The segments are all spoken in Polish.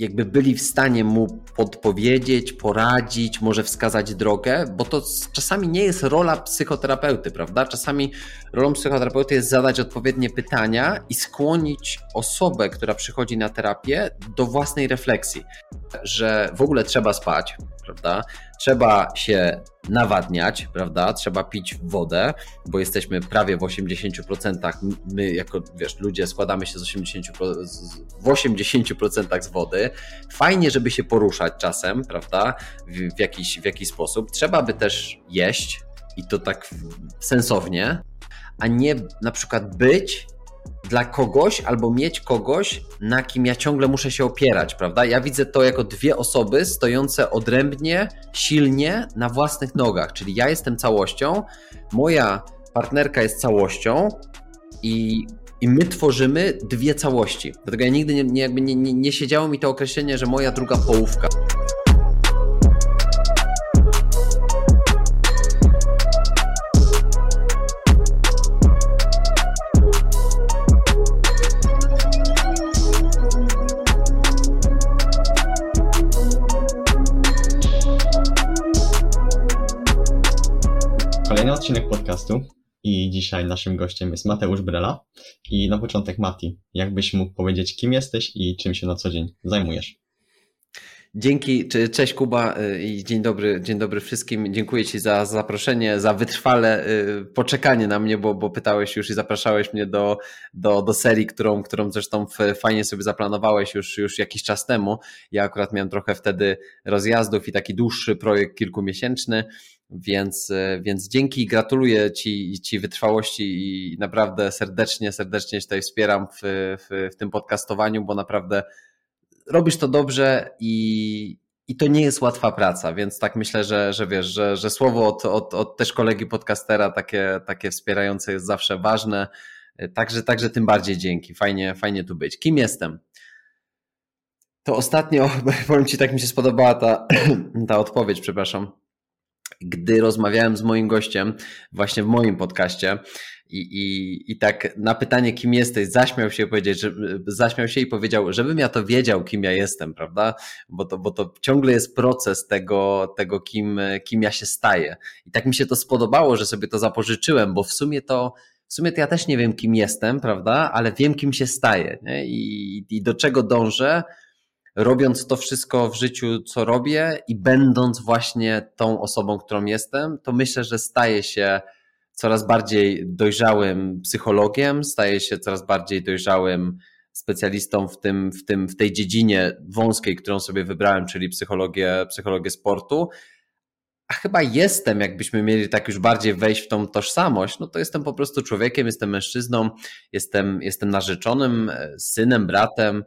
jakby byli w stanie mu podpowiedzieć, poradzić, może wskazać drogę, bo to czasami nie jest rola psychoterapeuty, prawda? Czasami rolą psychoterapeuty jest zadać odpowiednie pytania i skłonić osobę, która przychodzi na terapię, do własnej refleksji, że w ogóle trzeba spać, prawda? Trzeba się nawadniać, prawda? Trzeba pić wodę, bo jesteśmy prawie w 80%, my jako wiesz, ludzie składamy się z 80%, w 80% z wody. Fajnie, żeby się poruszać czasem, prawda? W, w, jakiś, w jakiś sposób. Trzeba by też jeść i to tak sensownie, a nie na przykład być dla kogoś albo mieć kogoś, na kim ja ciągle muszę się opierać, prawda? Ja widzę to jako dwie osoby stojące odrębnie, silnie na własnych nogach, czyli ja jestem całością, moja partnerka jest całością i, i my tworzymy dwie całości. Dlatego ja nigdy nie, nie, nie, nie siedziało mi to określenie, że moja druga połówka. Odcinek podcastu i dzisiaj naszym gościem jest Mateusz Brela. I na początek Mati, jakbyś mógł powiedzieć kim jesteś i czym się na co dzień zajmujesz? Dzięki, cześć Kuba y, i dzień dobry, dzień dobry wszystkim. Dziękuję Ci za zaproszenie, za wytrwale y, poczekanie na mnie, bo, bo pytałeś już i zapraszałeś mnie do, do, do serii, którą, którą zresztą fajnie sobie zaplanowałeś już, już jakiś czas temu. Ja akurat miałem trochę wtedy rozjazdów i taki dłuższy projekt kilkumiesięczny, więc, więc dzięki, gratuluję ci, ci wytrwałości i naprawdę serdecznie, serdecznie tutaj wspieram w, w, w tym podcastowaniu, bo naprawdę robisz to dobrze i, i to nie jest łatwa praca, więc tak myślę, że, że wiesz, że, że słowo od, od, od też kolegi podcastera takie, takie wspierające jest zawsze ważne. Także, także tym bardziej dzięki. Fajnie, fajnie tu być. Kim jestem? To ostatnio, powiem Ci, tak mi się spodobała ta, ta odpowiedź, przepraszam gdy rozmawiałem z moim gościem właśnie w moim podcaście i, i, i tak na pytanie, kim jesteś, zaśmiał się powiedzieć, że, zaśmiał się i powiedział, żebym ja to wiedział, kim ja jestem, prawda? Bo to, bo to ciągle jest proces tego, tego kim, kim ja się staję. I tak mi się to spodobało, że sobie to zapożyczyłem, bo w sumie to w sumie to ja też nie wiem, kim jestem, prawda? Ale wiem, kim się staję nie? I, i do czego dążę, robiąc to wszystko w życiu, co robię i będąc właśnie tą osobą, którą jestem, to myślę, że staję się coraz bardziej dojrzałym psychologiem, staję się coraz bardziej dojrzałym specjalistą w, tym, w, tym, w tej dziedzinie wąskiej, którą sobie wybrałem, czyli psychologię, psychologię sportu. A chyba jestem, jakbyśmy mieli tak już bardziej wejść w tą tożsamość, no to jestem po prostu człowiekiem, jestem mężczyzną, jestem, jestem narzeczonym, synem, bratem,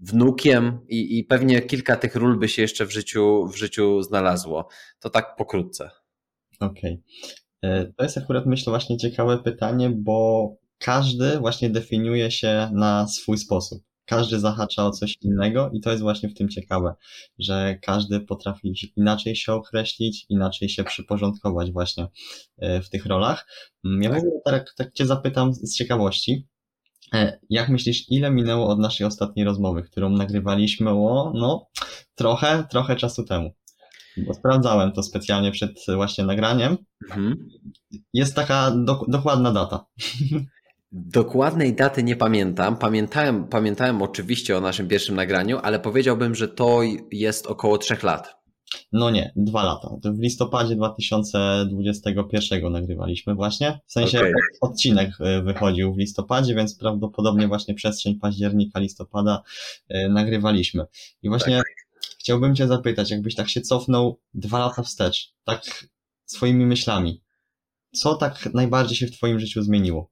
wnukiem i, i pewnie kilka tych ról by się jeszcze w życiu, w życiu znalazło. To tak pokrótce. Okej. Okay. E, to jest akurat myślę właśnie ciekawe pytanie, bo każdy właśnie definiuje się na swój sposób. Każdy zahacza o coś innego i to jest właśnie w tym ciekawe, że każdy potrafi inaczej się określić, inaczej się przyporządkować właśnie e, w tych rolach. Mm, ja ogóle tak, tak Cię zapytam z ciekawości, jak myślisz, ile minęło od naszej ostatniej rozmowy, którą nagrywaliśmy o, no, trochę, trochę czasu temu? Bo sprawdzałem to specjalnie przed właśnie nagraniem. Mhm. Jest taka do, dokładna data. Dokładnej daty nie pamiętam. Pamiętałem, pamiętałem oczywiście o naszym pierwszym nagraniu, ale powiedziałbym, że to jest około trzech lat. No nie, dwa lata. W listopadzie 2021 nagrywaliśmy właśnie. W sensie okay. odcinek e, wychodził w listopadzie, więc prawdopodobnie właśnie przestrzeń października, listopada e, nagrywaliśmy. I właśnie tak. chciałbym Cię zapytać, jakbyś tak się cofnął dwa lata wstecz, tak swoimi myślami. Co tak najbardziej się w Twoim życiu zmieniło?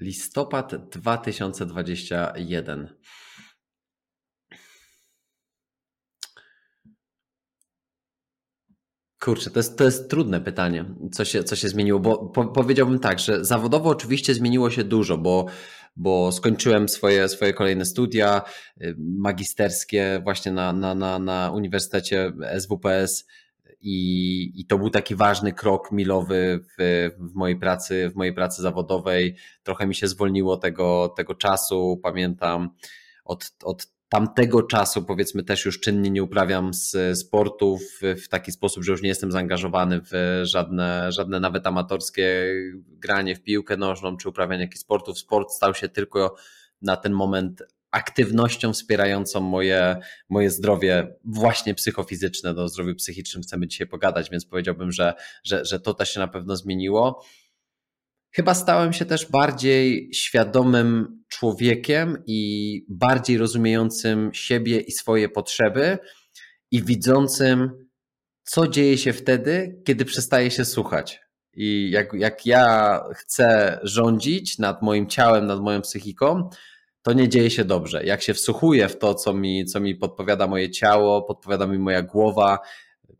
Listopad 2021. Kurczę, to jest, to jest trudne pytanie, co się, co się zmieniło, bo po, powiedziałbym tak, że zawodowo oczywiście zmieniło się dużo, bo, bo skończyłem swoje, swoje kolejne studia y, magisterskie właśnie na, na, na, na Uniwersytecie SWPS i, i to był taki ważny krok milowy w, w mojej pracy, w mojej pracy zawodowej. Trochę mi się zwolniło tego, tego czasu, pamiętam od, od tamtego czasu, powiedzmy, też już czynnie nie uprawiam sportów w taki sposób, że już nie jestem zaangażowany w żadne, żadne nawet amatorskie granie w piłkę nożną czy uprawianie jakichś sportów. Sport stał się tylko na ten moment aktywnością wspierającą moje, moje zdrowie, właśnie psychofizyczne, do zdrowiu psychicznym chcemy dzisiaj pogadać, więc powiedziałbym, że, że, że to też się na pewno zmieniło. Chyba stałem się też bardziej świadomym człowiekiem i bardziej rozumiejącym siebie i swoje potrzeby i widzącym, co dzieje się wtedy, kiedy przestaje się słuchać. I jak, jak ja chcę rządzić nad moim ciałem, nad moją psychiką, to nie dzieje się dobrze. Jak się wsłuchuję w to, co mi, co mi podpowiada moje ciało, podpowiada mi moja głowa,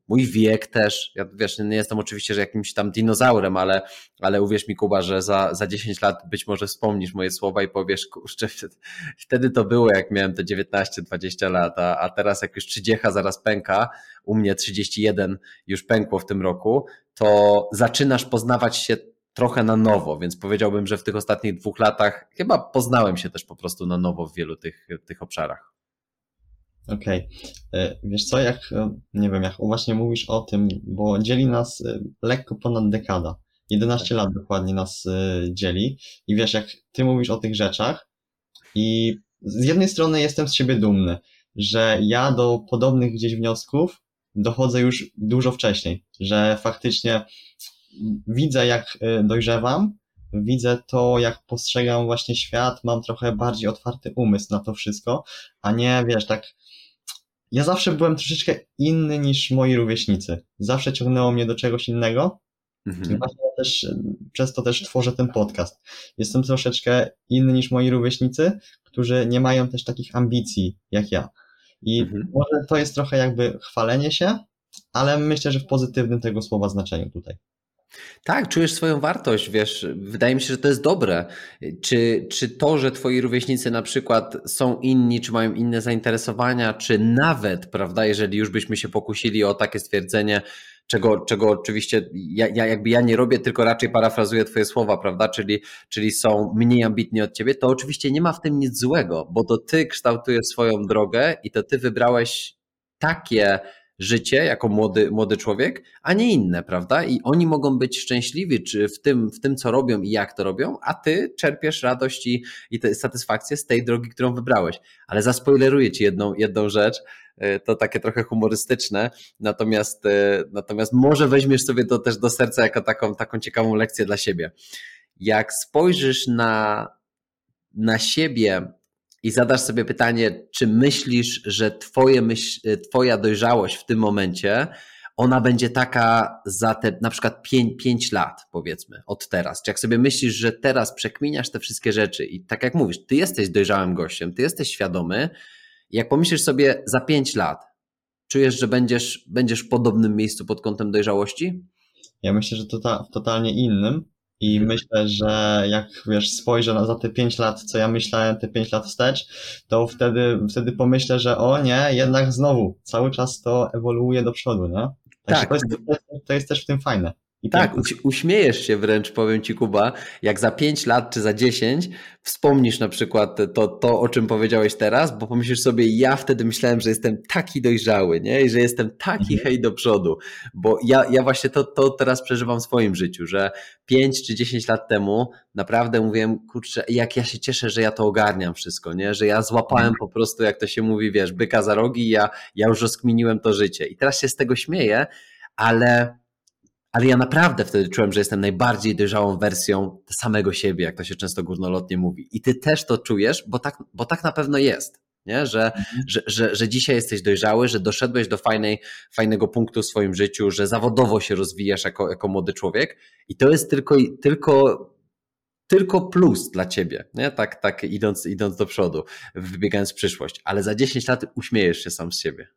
mój wiek też. Ja wiesz, nie jestem oczywiście że jakimś tam dinozaurem, ale, ale uwierz mi, Kuba, że za, za 10 lat być może wspomnisz moje słowa i powiesz, kurczę, wtedy to było, jak miałem te 19-20 lat, a, a teraz jak już 30 zaraz pęka, u mnie 31 już pękło w tym roku, to zaczynasz poznawać się trochę na nowo, więc powiedziałbym, że w tych ostatnich dwóch latach chyba poznałem się też po prostu na nowo w wielu tych, tych obszarach. Okej. Okay. E, wiesz co, jak, e, nie wiem, jak właśnie mówisz o tym, bo dzieli nas e, lekko ponad dekada. 11 lat dokładnie nas dzieli. I wiesz, jak ty mówisz o tych rzeczach i z jednej strony jestem z siebie dumny, że ja do podobnych gdzieś wniosków dochodzę już dużo wcześniej, że faktycznie widzę, jak dojrzewam, widzę to, jak postrzegam właśnie świat, mam trochę bardziej otwarty umysł na to wszystko, a nie, wiesz, tak ja zawsze byłem troszeczkę inny niż moi rówieśnicy. Zawsze ciągnęło mnie do czegoś innego. Mhm. I właśnie ja też, przez to też tworzę ten podcast. Jestem troszeczkę inny niż moi rówieśnicy, którzy nie mają też takich ambicji jak ja. I mhm. może to jest trochę jakby chwalenie się, ale myślę, że w pozytywnym tego słowa znaczeniu tutaj. Tak, czujesz swoją wartość, wiesz, wydaje mi się, że to jest dobre. Czy, czy to, że twoi rówieśnicy na przykład są inni, czy mają inne zainteresowania, czy nawet, prawda, jeżeli już byśmy się pokusili o takie stwierdzenie, czego, czego oczywiście ja, ja jakby ja nie robię, tylko raczej parafrazuję twoje słowa, prawda, czyli, czyli są mniej ambitni od ciebie, to oczywiście nie ma w tym nic złego, bo to ty kształtujesz swoją drogę i to ty wybrałeś takie życie jako młody, młody człowiek, a nie inne, prawda? I oni mogą być szczęśliwi czy w, tym, w tym, co robią i jak to robią, a ty czerpiesz radość i, i satysfakcję z tej drogi, którą wybrałeś. Ale zaspoileruję ci jedną, jedną rzecz, e, to takie trochę humorystyczne, natomiast, e, natomiast może weźmiesz sobie to też do serca jako taką, taką ciekawą lekcję dla siebie. Jak spojrzysz na, na siebie i zadasz sobie pytanie, czy myślisz, że twoje myśl, twoja dojrzałość w tym momencie, ona będzie taka za te na przykład 5, 5 lat, powiedzmy, od teraz. Czy jak sobie myślisz, że teraz przekminiasz te wszystkie rzeczy i tak jak mówisz, ty jesteś dojrzałym gościem, ty jesteś świadomy, jak pomyślisz sobie za 5 lat, czujesz, że będziesz, będziesz w podobnym miejscu pod kątem dojrzałości? Ja myślę, że to ta, w totalnie innym, i myślę, że jak wiesz, spojrzę na, za te 5 lat, co ja myślałem te 5 lat wstecz, to wtedy, wtedy pomyślę, że o nie, jednak znowu, cały czas to ewoluuje do przodu, nie? tak. To jest, to jest też w tym fajne. I tak, uśmiejesz się wręcz, powiem Ci Kuba, jak za 5 lat czy za 10 wspomnisz na przykład to, to, o czym powiedziałeś teraz, bo pomyślisz sobie, ja wtedy myślałem, że jestem taki dojrzały, nie? I że jestem taki mhm. hej do przodu, bo ja, ja właśnie to, to teraz przeżywam w swoim życiu, że 5 czy 10 lat temu naprawdę mówiłem, kurczę, jak ja się cieszę, że ja to ogarniam wszystko, nie? Że ja złapałem mhm. po prostu, jak to się mówi, wiesz, byka za rogi i ja, ja już rozkminiłem to życie. I teraz się z tego śmieję, ale ale ja naprawdę wtedy czułem, że jestem najbardziej dojrzałą wersją samego siebie, jak to się często górnolotnie mówi. I ty też to czujesz, bo tak, bo tak na pewno jest. Nie? Że, mhm. że, że, że dzisiaj jesteś dojrzały, że doszedłeś do fajnej, fajnego punktu w swoim życiu, że zawodowo się rozwijasz jako, jako młody człowiek i to jest tylko, tylko, tylko plus dla ciebie, nie? Tak, tak idąc, idąc do przodu, wybiegając w przyszłość, ale za 10 lat uśmiejesz się sam z siebie.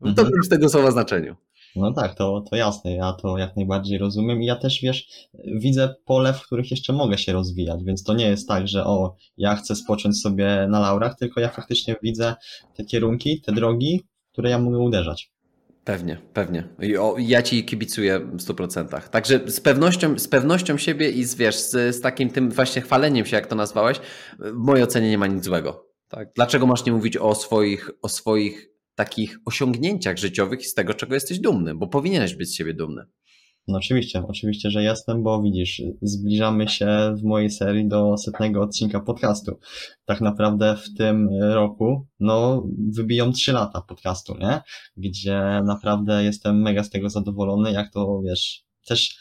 W dobrym mhm. z tego słowa znaczeniu. No tak, to, to jasne, ja to jak najbardziej rozumiem i ja też, wiesz, widzę pole, w których jeszcze mogę się rozwijać, więc to nie jest tak, że o, ja chcę spocząć sobie na laurach, tylko ja faktycznie widzę te kierunki, te drogi, w które ja mogę uderzać. Pewnie, pewnie. Ja ci kibicuję w 100%. Także z pewnością, z pewnością siebie i z, wiesz, z, z takim tym właśnie chwaleniem się, jak to nazwałeś, w mojej ocenie nie ma nic złego. Tak. Dlaczego masz nie mówić o swoich, o swoich takich osiągnięciach życiowych i z tego, czego jesteś dumny? Bo powinieneś być z siebie dumny. No oczywiście, oczywiście, że jestem, bo widzisz, zbliżamy się w mojej serii do setnego odcinka podcastu. Tak naprawdę w tym roku, no, wybiją trzy lata podcastu, nie? Gdzie naprawdę jestem mega z tego zadowolony, jak to, wiesz, też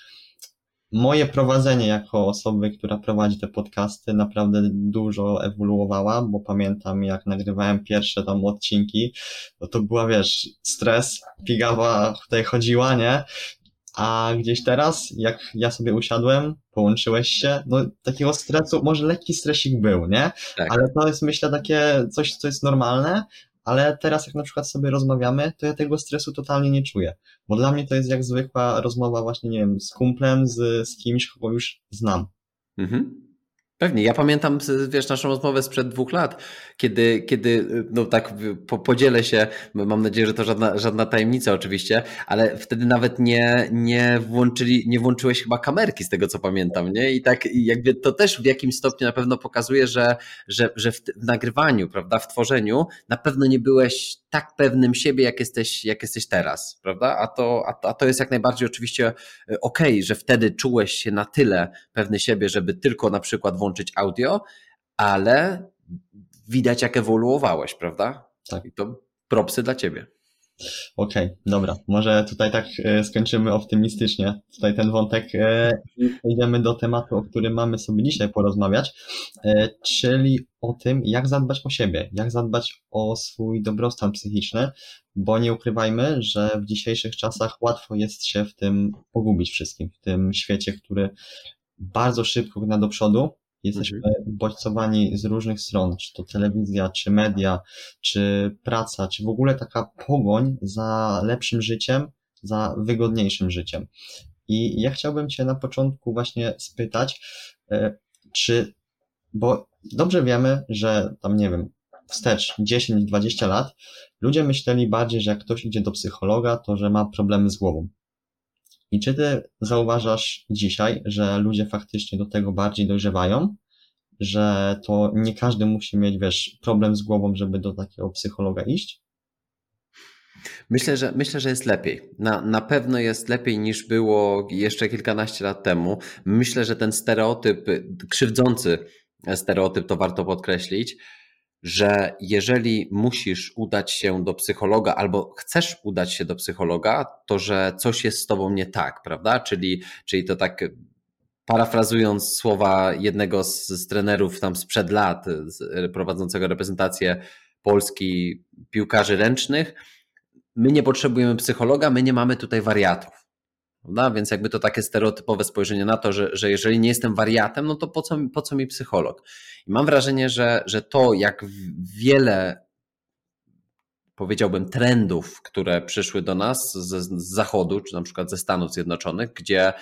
moje prowadzenie jako osoby, która prowadzi te podcasty, naprawdę dużo ewoluowała, bo pamiętam jak nagrywałem pierwsze tam odcinki, no to była, wiesz, stres, pigawa tutaj chodziła, nie? A gdzieś teraz, jak ja sobie usiadłem, połączyłeś się, no takiego stresu, może lekki stresik był, nie? Tak. Ale to jest myślę takie coś, co jest normalne, ale teraz jak na przykład sobie rozmawiamy, to ja tego stresu totalnie nie czuję, bo dla mnie to jest jak zwykła rozmowa właśnie, nie wiem, z kumplem, z, z kimś, kogo już znam. Mhm. Pewnie. Ja pamiętam, wiesz, naszą rozmowę sprzed dwóch lat, kiedy, kiedy no tak po, podzielę się, mam nadzieję, że to żadna, żadna tajemnica oczywiście, ale wtedy nawet nie, nie włączyli, nie włączyłeś chyba kamerki z tego, co pamiętam, nie? I tak jakby to też w jakimś stopniu na pewno pokazuje, że, że, że w, w nagrywaniu, prawda, w tworzeniu na pewno nie byłeś tak pewnym siebie, jak jesteś, jak jesteś teraz, prawda? A to, a, a to jest jak najbardziej oczywiście e, okej, okay, że wtedy czułeś się na tyle pewny siebie, żeby tylko na przykład włączyć audio, ale widać, jak ewoluowałeś, prawda? Tak. I to propsy dla ciebie. Okej, okay, dobra. Może tutaj tak e, skończymy optymistycznie. Tutaj ten wątek e, i przejdziemy do tematu, o którym mamy sobie dzisiaj porozmawiać, e, czyli o tym, jak zadbać o siebie, jak zadbać o swój dobrostan psychiczny, bo nie ukrywajmy, że w dzisiejszych czasach łatwo jest się w tym pogubić wszystkim, w tym świecie, który bardzo szybko gna do przodu, Jesteśmy mhm. bodźcowani z różnych stron, czy to telewizja, czy media, czy praca, czy w ogóle taka pogoń za lepszym życiem, za wygodniejszym życiem. I ja chciałbym Cię na początku właśnie spytać, e, czy, bo dobrze wiemy, że tam, nie wiem, wstecz 10-20 lat, ludzie myśleli bardziej, że jak ktoś idzie do psychologa, to że ma problemy z głową. I czy ty zauważasz dzisiaj, że ludzie faktycznie do tego bardziej dojrzewają, że to nie każdy musi mieć, wiesz, problem z głową, żeby do takiego psychologa iść? Myślę, że myślę, że jest lepiej. Na, na pewno jest lepiej niż było jeszcze kilkanaście lat temu. Myślę, że ten stereotyp, krzywdzący stereotyp, to warto podkreślić, że jeżeli musisz udać się do psychologa albo chcesz udać się do psychologa, to że coś jest z tobą nie tak, prawda? Czyli, czyli to tak parafrazując słowa jednego z, z trenerów tam sprzed lat, prowadzącego reprezentację Polski piłkarzy ręcznych, my nie potrzebujemy psychologa, my nie mamy tutaj wariatów. Prawda? Więc jakby to takie stereotypowe spojrzenie na to, że, że jeżeli nie jestem wariatem, no to po co, po co mi psycholog? I mam wrażenie, że, że to, jak wiele powiedziałbym, trendów, które przyszły do nas z, z zachodu, czy na przykład ze Stanów Zjednoczonych, gdzie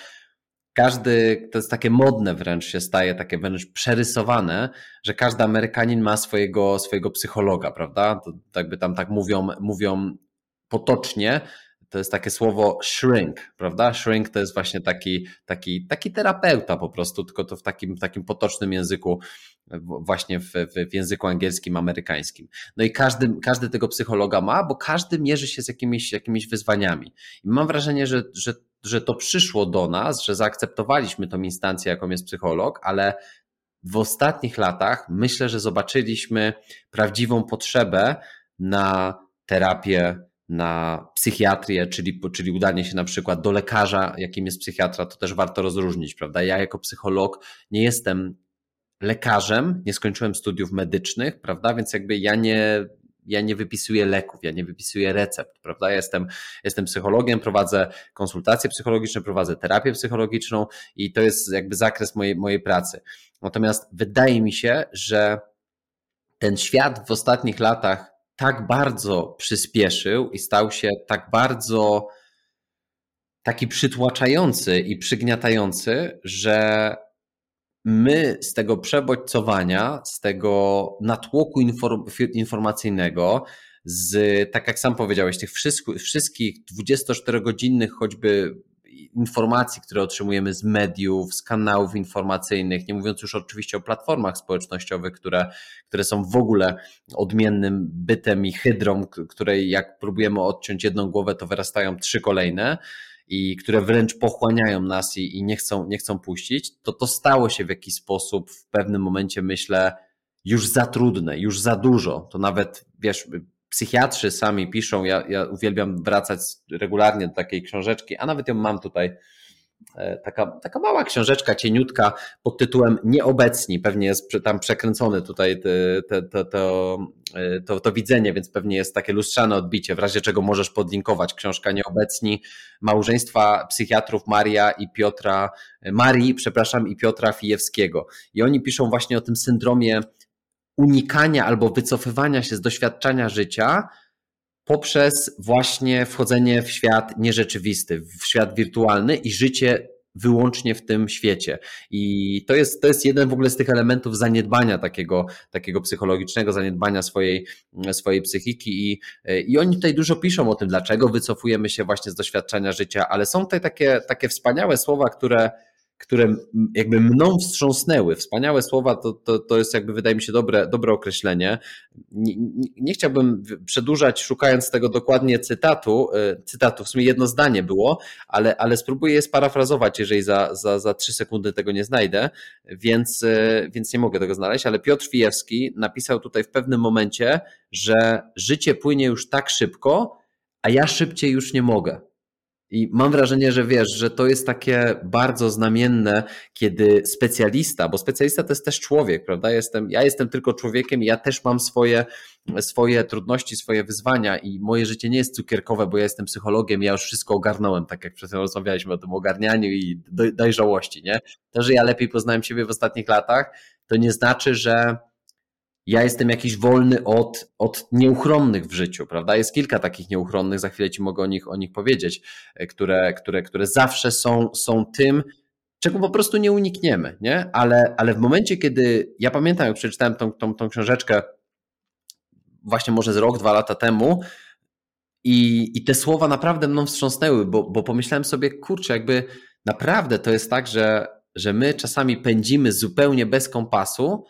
każdy, to jest takie modne wręcz się staje, takie wręcz przerysowane, że każdy Amerykanin ma swojego, swojego psychologa, prawda? To jakby tam tak mówią, mówią potocznie, to jest takie słowo shrink, prawda? Shrink to jest właśnie taki, taki, taki terapeuta po prostu, tylko to w takim, takim potocznym języku, właśnie w, w, języku angielskim, amerykańskim. No i każdy, każdy tego psychologa ma, bo każdy mierzy się z jakimiś, jakimiś wyzwaniami. I mam wrażenie, że, że, że to przyszło do nas, że zaakceptowaliśmy tą instancję, jaką jest psycholog, ale w ostatnich latach myślę, że zobaczyliśmy prawdziwą potrzebę na terapię na psychiatrię, czyli, czyli udanie się na przykład do lekarza, jakim jest psychiatra, to też warto rozróżnić, prawda? Ja jako psycholog nie jestem lekarzem, nie skończyłem studiów medycznych, prawda? Więc jakby ja nie, ja nie wypisuję leków, ja nie wypisuję recept, prawda? Ja jestem, jestem psychologiem, prowadzę konsultacje psychologiczne, prowadzę terapię psychologiczną i to jest jakby zakres mojej, mojej pracy. Natomiast wydaje mi się, że ten świat w ostatnich latach tak bardzo przyspieszył i stał się tak bardzo taki przytłaczający i przygniatający, że my z tego przebodźcowania, z tego natłoku inform informacyjnego, z, tak jak sam powiedziałeś, tych wszystkich 24-godzinnych choćby informacji, które otrzymujemy z mediów, z kanałów informacyjnych, nie mówiąc już oczywiście o platformach społecznościowych, które, które są w ogóle odmiennym bytem i hydrą, której jak próbujemy odciąć jedną głowę, to wyrastają trzy kolejne i które wręcz pochłaniają nas i, i nie, chcą, nie chcą puścić, to to stało się w jakiś sposób w pewnym momencie, myślę, już za trudne, już za dużo. To nawet, wiesz, psychiatrzy sami piszą, ja, ja uwielbiam wracać regularnie do takiej książeczki, a nawet ją mam tutaj, e, taka, taka mała książeczka, cieniutka pod tytułem Nieobecni, pewnie jest tam przekręcony tutaj te, to, e, to, to widzenie, więc pewnie jest takie lustrzane odbicie, w razie czego możesz podlinkować. Książka Nieobecni, małżeństwa psychiatrów Maria i Piotra, Marii, przepraszam, i Piotra Fijewskiego. I oni piszą właśnie o tym syndromie unikania albo wycofywania się z doświadczenia życia poprzez właśnie wchodzenie w świat nierzeczywisty, w świat wirtualny i życie wyłącznie w tym świecie. I to jest, to jest jeden w ogóle z tych elementów zaniedbania takiego, takiego psychologicznego, zaniedbania swojej, swojej psychiki. I, I oni tutaj dużo piszą o tym, dlaczego wycofujemy się właśnie z doświadczenia życia, ale są tutaj takie, takie wspaniałe słowa, które które jakby mną wstrząsnęły. Wspaniałe słowa to, to, to jest jakby wydaje mi się dobre, dobre określenie. Nie, nie, nie chciałbym przedłużać szukając tego dokładnie cytatu, e, cytatu w sumie jedno zdanie było, ale, ale spróbuję je sparafrazować, jeżeli za, za, za trzy sekundy tego nie znajdę, więc, e, więc nie mogę tego znaleźć, ale Piotr Fijewski napisał tutaj w pewnym momencie, że życie płynie już tak szybko, a ja szybciej już nie mogę. I mam wrażenie, że wiesz, że to jest takie bardzo znamienne, kiedy specjalista, bo specjalista to jest też człowiek, prawda? Jestem, ja jestem tylko człowiekiem i ja też mam swoje, swoje trudności, swoje wyzwania i moje życie nie jest cukierkowe, bo ja jestem psychologiem, ja już wszystko ogarnąłem, tak jak przed chwilą rozmawialiśmy o tym ogarnianiu i dojrzałości, nie? To, że ja lepiej poznałem siebie w ostatnich latach, to nie znaczy, że ja jestem jakiś wolny od, od nieuchronnych w życiu, prawda? Jest kilka takich nieuchronnych, za chwilę Ci mogę o nich, o nich powiedzieć, e, które, które, które zawsze są, są tym, czego po prostu nie unikniemy, nie? Ale, ale w momencie, kiedy ja pamiętam, jak przeczytałem tą, tą, tą książeczkę właśnie może z rok, dwa lata temu i, i te słowa naprawdę mną wstrząsnęły, bo, bo pomyślałem sobie, kurczę, jakby naprawdę to jest tak, że, że my czasami pędzimy zupełnie bez kompasu,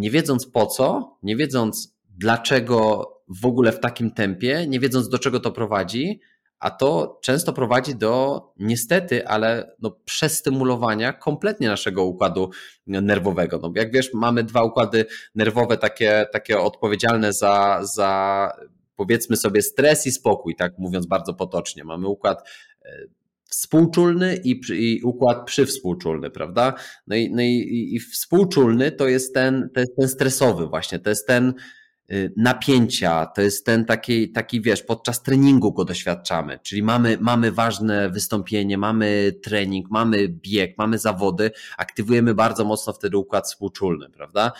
nie wiedząc po co, nie wiedząc dlaczego w ogóle w takim tempie, nie wiedząc do czego to prowadzi, a to często prowadzi do niestety, ale no, przestymulowania kompletnie naszego układu nerwowego. No, jak wiesz, mamy dwa układy nerwowe takie, takie odpowiedzialne za, za powiedzmy sobie stres i spokój, tak mówiąc bardzo potocznie. Mamy układ e, współczulny i, i układ przywspółczulny, prawda? No i, no i, i współczulny to jest, ten, to jest ten stresowy właśnie, to jest ten y, napięcia, to jest ten taki, taki wiesz, podczas treningu go doświadczamy, czyli mamy, mamy ważne wystąpienie, mamy trening, mamy bieg, mamy zawody, aktywujemy bardzo mocno wtedy układ współczulny, prawda?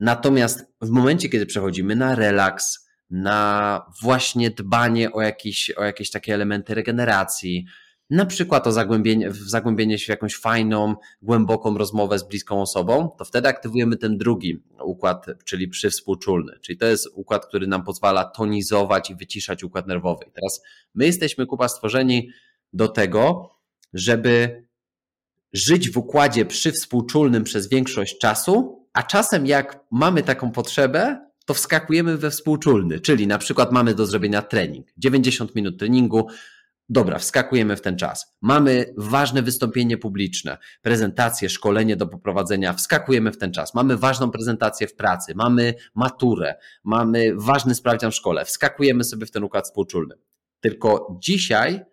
Natomiast w momencie, kiedy przechodzimy na relaks, na właśnie dbanie o jakieś, o jakieś takie elementy regeneracji, na przykład o zagłębienie, zagłębienie się w jakąś fajną, głęboką rozmowę z bliską osobą, to wtedy aktywujemy ten drugi układ, czyli przywspółczulny. Czyli to jest układ, który nam pozwala tonizować i wyciszać układ nerwowy. I teraz my jesteśmy, Kuba, stworzeni do tego, żeby żyć w układzie przywspółczulnym przez większość czasu, a czasem jak mamy taką potrzebę, to wskakujemy we współczulny, czyli na przykład mamy do zrobienia trening, 90 minut treningu, Dobra, wskakujemy w ten czas. Mamy ważne wystąpienie publiczne, prezentację, szkolenie do poprowadzenia, wskakujemy w ten czas. Mamy ważną prezentację w pracy, mamy maturę, mamy ważny sprawdzian w szkole, wskakujemy sobie w ten układ współczulny. Tylko dzisiaj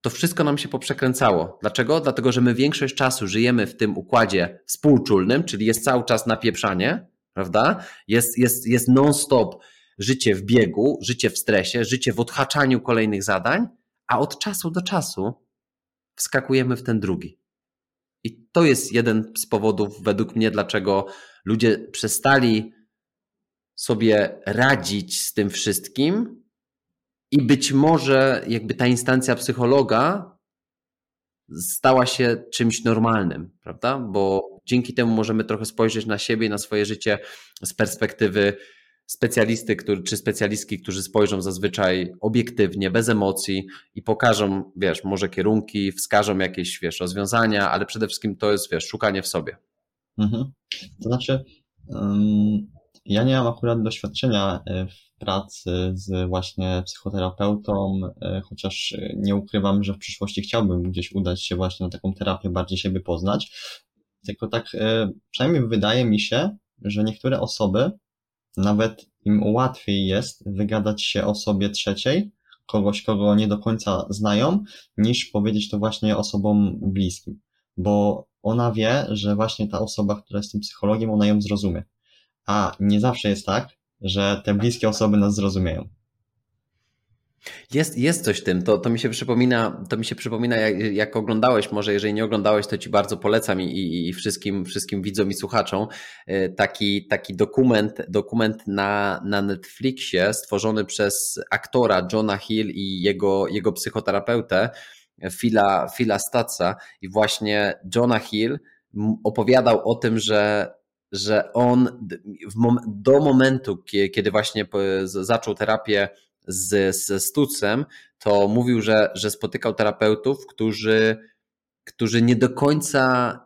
to wszystko nam się poprzekręcało. Dlaczego? Dlatego, że my większość czasu żyjemy w tym układzie współczulnym, czyli jest cały czas napieprzanie, prawda? Jest, jest, jest non-stop życie w biegu, życie w stresie, życie w odhaczaniu kolejnych zadań, a od czasu do czasu wskakujemy w ten drugi. I to jest jeden z powodów, według mnie, dlaczego ludzie przestali sobie radzić z tym wszystkim i być może jakby ta instancja psychologa stała się czymś normalnym, prawda? Bo dzięki temu możemy trochę spojrzeć na siebie i na swoje życie z perspektywy specjalisty który, czy specjalistki, którzy spojrzą zazwyczaj obiektywnie, bez emocji i pokażą, wiesz, może kierunki, wskażą jakieś, wiesz, rozwiązania, ale przede wszystkim to jest, wiesz, szukanie w sobie. Mhm. To znaczy, um, ja nie mam akurat doświadczenia e, w pracy z właśnie psychoterapeutą, e, chociaż nie ukrywam, że w przyszłości chciałbym gdzieś udać się właśnie na taką terapię, bardziej siebie poznać. Tylko tak, przynajmniej wydaje mi się, że niektóre osoby nawet im łatwiej jest wygadać się osobie trzeciej, kogoś, kogo nie do końca znają, niż powiedzieć to właśnie osobom bliskim. Bo ona wie, że właśnie ta osoba, która jest tym psychologiem, ona ją zrozumie. A nie zawsze jest tak, że te bliskie osoby nas zrozumieją. Jest, jest coś w tym. To, to mi się przypomina, to mi się przypomina jak, jak oglądałeś, może jeżeli nie oglądałeś, to ci bardzo polecam i, i, i wszystkim, wszystkim widzom i słuchaczom e, taki, taki dokument, dokument na, na Netflixie stworzony przez aktora Johna Hill i jego, jego psychoterapeutę Phila, Phila Statsa i właśnie Johna Hill opowiadał o tym, że że on do momentu, kiedy właśnie zaczął terapię z, ze Stucem, to mówił, że, że spotykał terapeutów, którzy, którzy nie do końca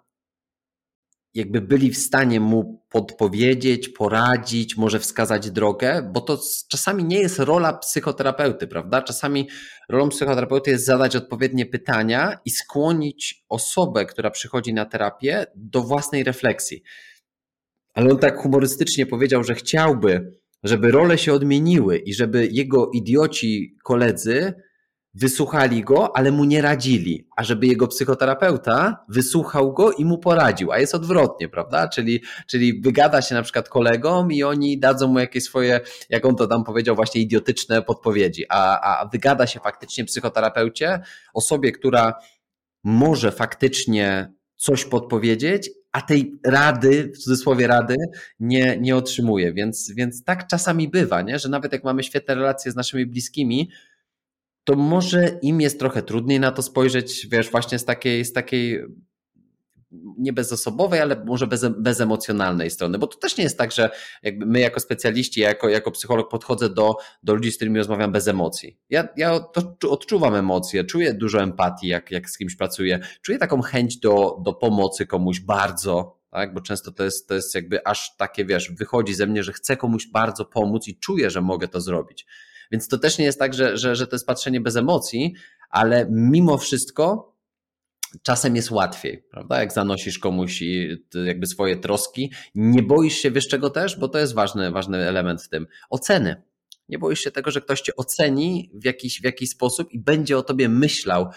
jakby byli w stanie mu podpowiedzieć, poradzić, może wskazać drogę, bo to czasami nie jest rola psychoterapeuty, prawda? Czasami rolą psychoterapeuty jest zadać odpowiednie pytania i skłonić osobę, która przychodzi na terapię, do własnej refleksji. Ale on tak humorystycznie powiedział, że chciałby, żeby role się odmieniły i żeby jego idioci koledzy wysłuchali go, ale mu nie radzili, a żeby jego psychoterapeuta wysłuchał go i mu poradził, a jest odwrotnie, prawda? Czyli, czyli wygada się na przykład kolegom i oni dadzą mu jakieś swoje, jak on to tam powiedział, właśnie idiotyczne podpowiedzi, a, a wygada się faktycznie psychoterapeucie, osobie, która może faktycznie coś podpowiedzieć, a tej rady, w cudzysłowie rady, nie, nie otrzymuje. Więc, więc tak czasami bywa, nie? że nawet jak mamy świetne relacje z naszymi bliskimi, to może im jest trochę trudniej na to spojrzeć, wiesz, właśnie z takiej, z takiej nie bezosobowej, ale może bez, bezemocjonalnej strony, bo to też nie jest tak, że jakby my jako specjaliści, jako, jako psycholog podchodzę do, do ludzi, z którymi rozmawiam bez emocji. Ja, ja odczuwam emocje, czuję dużo empatii, jak, jak z kimś pracuję, czuję taką chęć do, do pomocy komuś bardzo, tak? bo często to jest, to jest jakby aż takie, wiesz, wychodzi ze mnie, że chcę komuś bardzo pomóc i czuję, że mogę to zrobić. Więc to też nie jest tak, że, że, że to jest patrzenie bez emocji, ale mimo wszystko czasem jest łatwiej, prawda? Jak zanosisz komuś jakby swoje troski. Nie boisz się, wiesz czego też, bo to jest ważny, ważny element w tym. Oceny. Nie boisz się tego, że ktoś cię oceni w jakiś, w jakiś sposób i będzie o tobie myślał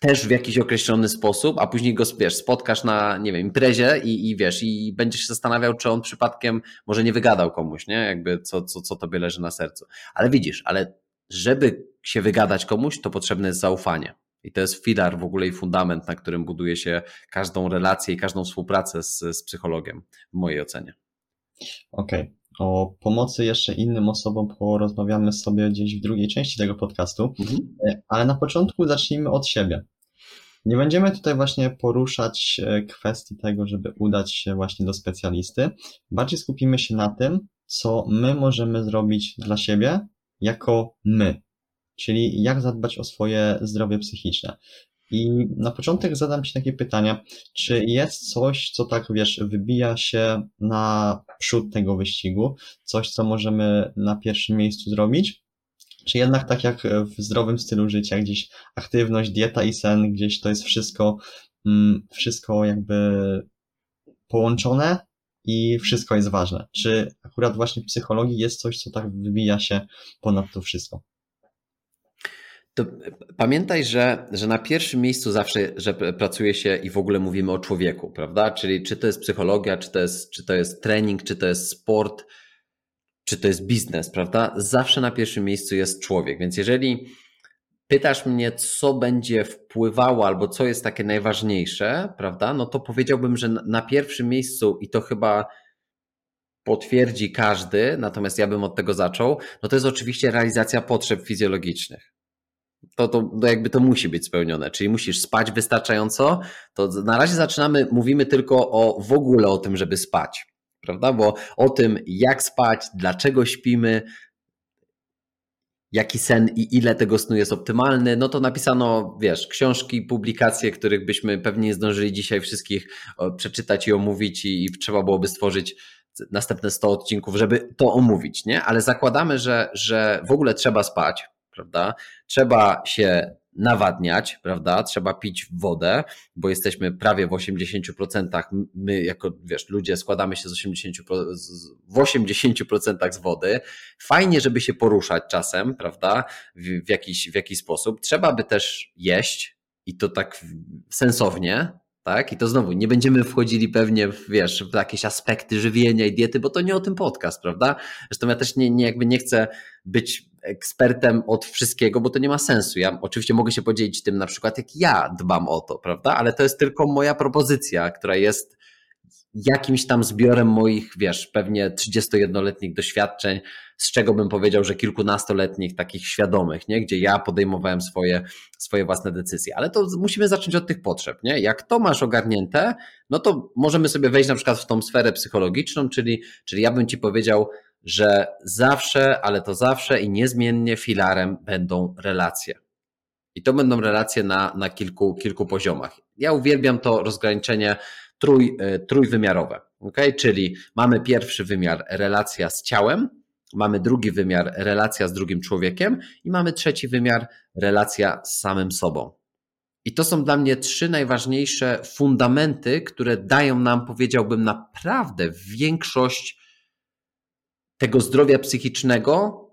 też w jakiś określony sposób, a później go wiesz, spotkasz na, nie wiem, imprezie i, i wiesz, i będziesz się zastanawiał, czy on przypadkiem może nie wygadał komuś, nie? Jakby co, co, co tobie leży na sercu. Ale widzisz, ale żeby się wygadać komuś, to potrzebne jest zaufanie. I to jest filar w ogóle i fundament, na którym buduje się każdą relację i każdą współpracę z, z psychologiem, w mojej ocenie. Okej. Okay. O pomocy jeszcze innym osobom porozmawiamy sobie gdzieś w drugiej części tego podcastu, mhm. E, ale na początku zacznijmy od siebie. Nie będziemy tutaj właśnie poruszać e, kwestii tego, żeby udać się właśnie do specjalisty. Bardziej skupimy się na tym, co my możemy zrobić dla siebie jako my, czyli jak zadbać o swoje zdrowie psychiczne. I na początek zadam Ci takie pytania, czy jest coś, co tak wiesz, wybija się na przód tego wyścigu, coś, co możemy na pierwszym miejscu zrobić? Czy jednak tak jak w zdrowym stylu życia, gdzieś aktywność, dieta i sen, gdzieś to jest wszystko, mm, wszystko jakby połączone i wszystko jest ważne? Czy akurat właśnie w psychologii jest coś, co tak wybija się ponad to wszystko? To pamiętaj, że, że na pierwszym miejscu zawsze, że pracuje się i w ogóle mówimy o człowieku, prawda? Czyli czy to jest psychologia, czy to jest, czy to jest trening, czy to jest sport, czy to jest biznes, prawda? Zawsze na pierwszym miejscu jest człowiek. Więc jeżeli pytasz mnie, co będzie wpływało albo co jest takie najważniejsze, prawda? No to powiedziałbym, że na pierwszym miejscu i to chyba potwierdzi każdy, natomiast ja bym od tego zaczął, no to jest oczywiście realizacja potrzeb fizjologicznych to, to, to jakby to musi być spełnione, czyli musisz spać wystarczająco, to na razie zaczynamy, mówimy tylko o w ogóle o tym, żeby spać. prawda? Bo o tym, jak spać, dlaczego śpimy, jaki sen i ile tego snu jest optymalny, no to napisano, wiesz, książki, publikacje, których byśmy pewnie nie zdążyli dzisiaj wszystkich przeczytać i omówić i, i trzeba byłoby stworzyć następne 100 odcinków, żeby to omówić, nie? Ale zakładamy, że, że w ogóle trzeba spać, prawda? Trzeba się nawadniać, prawda? Trzeba pić wodę, bo jesteśmy prawie w 80%, my jako, wiesz, ludzie składamy się z 80%, w 80% z wody. Fajnie, żeby się poruszać czasem, prawda? W, w, jakiś, w jakiś sposób. Trzeba by też jeść i to tak sensownie, tak? I to znowu, nie będziemy wchodzili pewnie w, wiesz, w jakieś aspekty żywienia i diety, bo to nie o tym podcast, prawda? Zresztą ja też nie, nie, jakby nie chcę być ekspertem od wszystkiego, bo to nie ma sensu. Ja oczywiście mogę się podzielić tym na przykład, jak ja dbam o to, prawda? Ale to jest tylko moja propozycja, która jest jakimś tam zbiorem moich, wiesz, pewnie 31-letnich doświadczeń, z czego bym powiedział, że kilkunastoletnich takich świadomych, nie? gdzie ja podejmowałem swoje, swoje własne decyzje. Ale to musimy zacząć od tych potrzeb. Nie? Jak to masz ogarnięte, no to możemy sobie wejść na przykład w tą sferę psychologiczną, czyli, czyli ja bym ci powiedział, że zawsze, ale to zawsze i niezmiennie filarem będą relacje. I to będą relacje na, na kilku, kilku poziomach. Ja uwielbiam to rozgraniczenie trój, e, trójwymiarowe. Okay? Czyli mamy pierwszy wymiar relacja z ciałem, mamy drugi wymiar relacja z drugim człowiekiem i mamy trzeci wymiar relacja z samym sobą. I to są dla mnie trzy najważniejsze fundamenty, które dają nam, powiedziałbym, naprawdę większość tego zdrowia psychicznego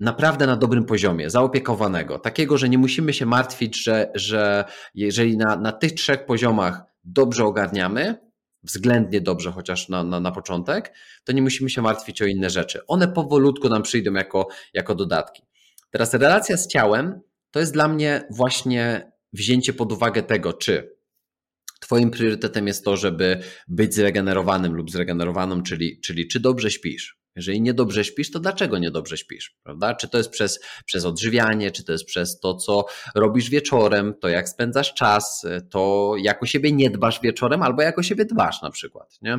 naprawdę na dobrym poziomie, zaopiekowanego. Takiego, że nie musimy się martwić, że, że jeżeli na, na tych trzech poziomach dobrze ogarniamy, względnie dobrze, chociaż na, na, na początek, to nie musimy się martwić o inne rzeczy. One powolutku nam przyjdą jako, jako dodatki. Teraz relacja z ciałem to jest dla mnie właśnie wzięcie pod uwagę tego, czy Twoim priorytetem jest to, żeby być zregenerowanym lub zregenerowaną, czyli, czyli czy dobrze śpisz, jeżeli niedobrze śpisz, to dlaczego niedobrze śpisz? Prawda? Czy to jest przez, przez odżywianie, czy to jest przez to, co robisz wieczorem, to jak spędzasz czas, to jak o siebie nie dbasz wieczorem, albo jak o siebie dbasz na przykład. Nie?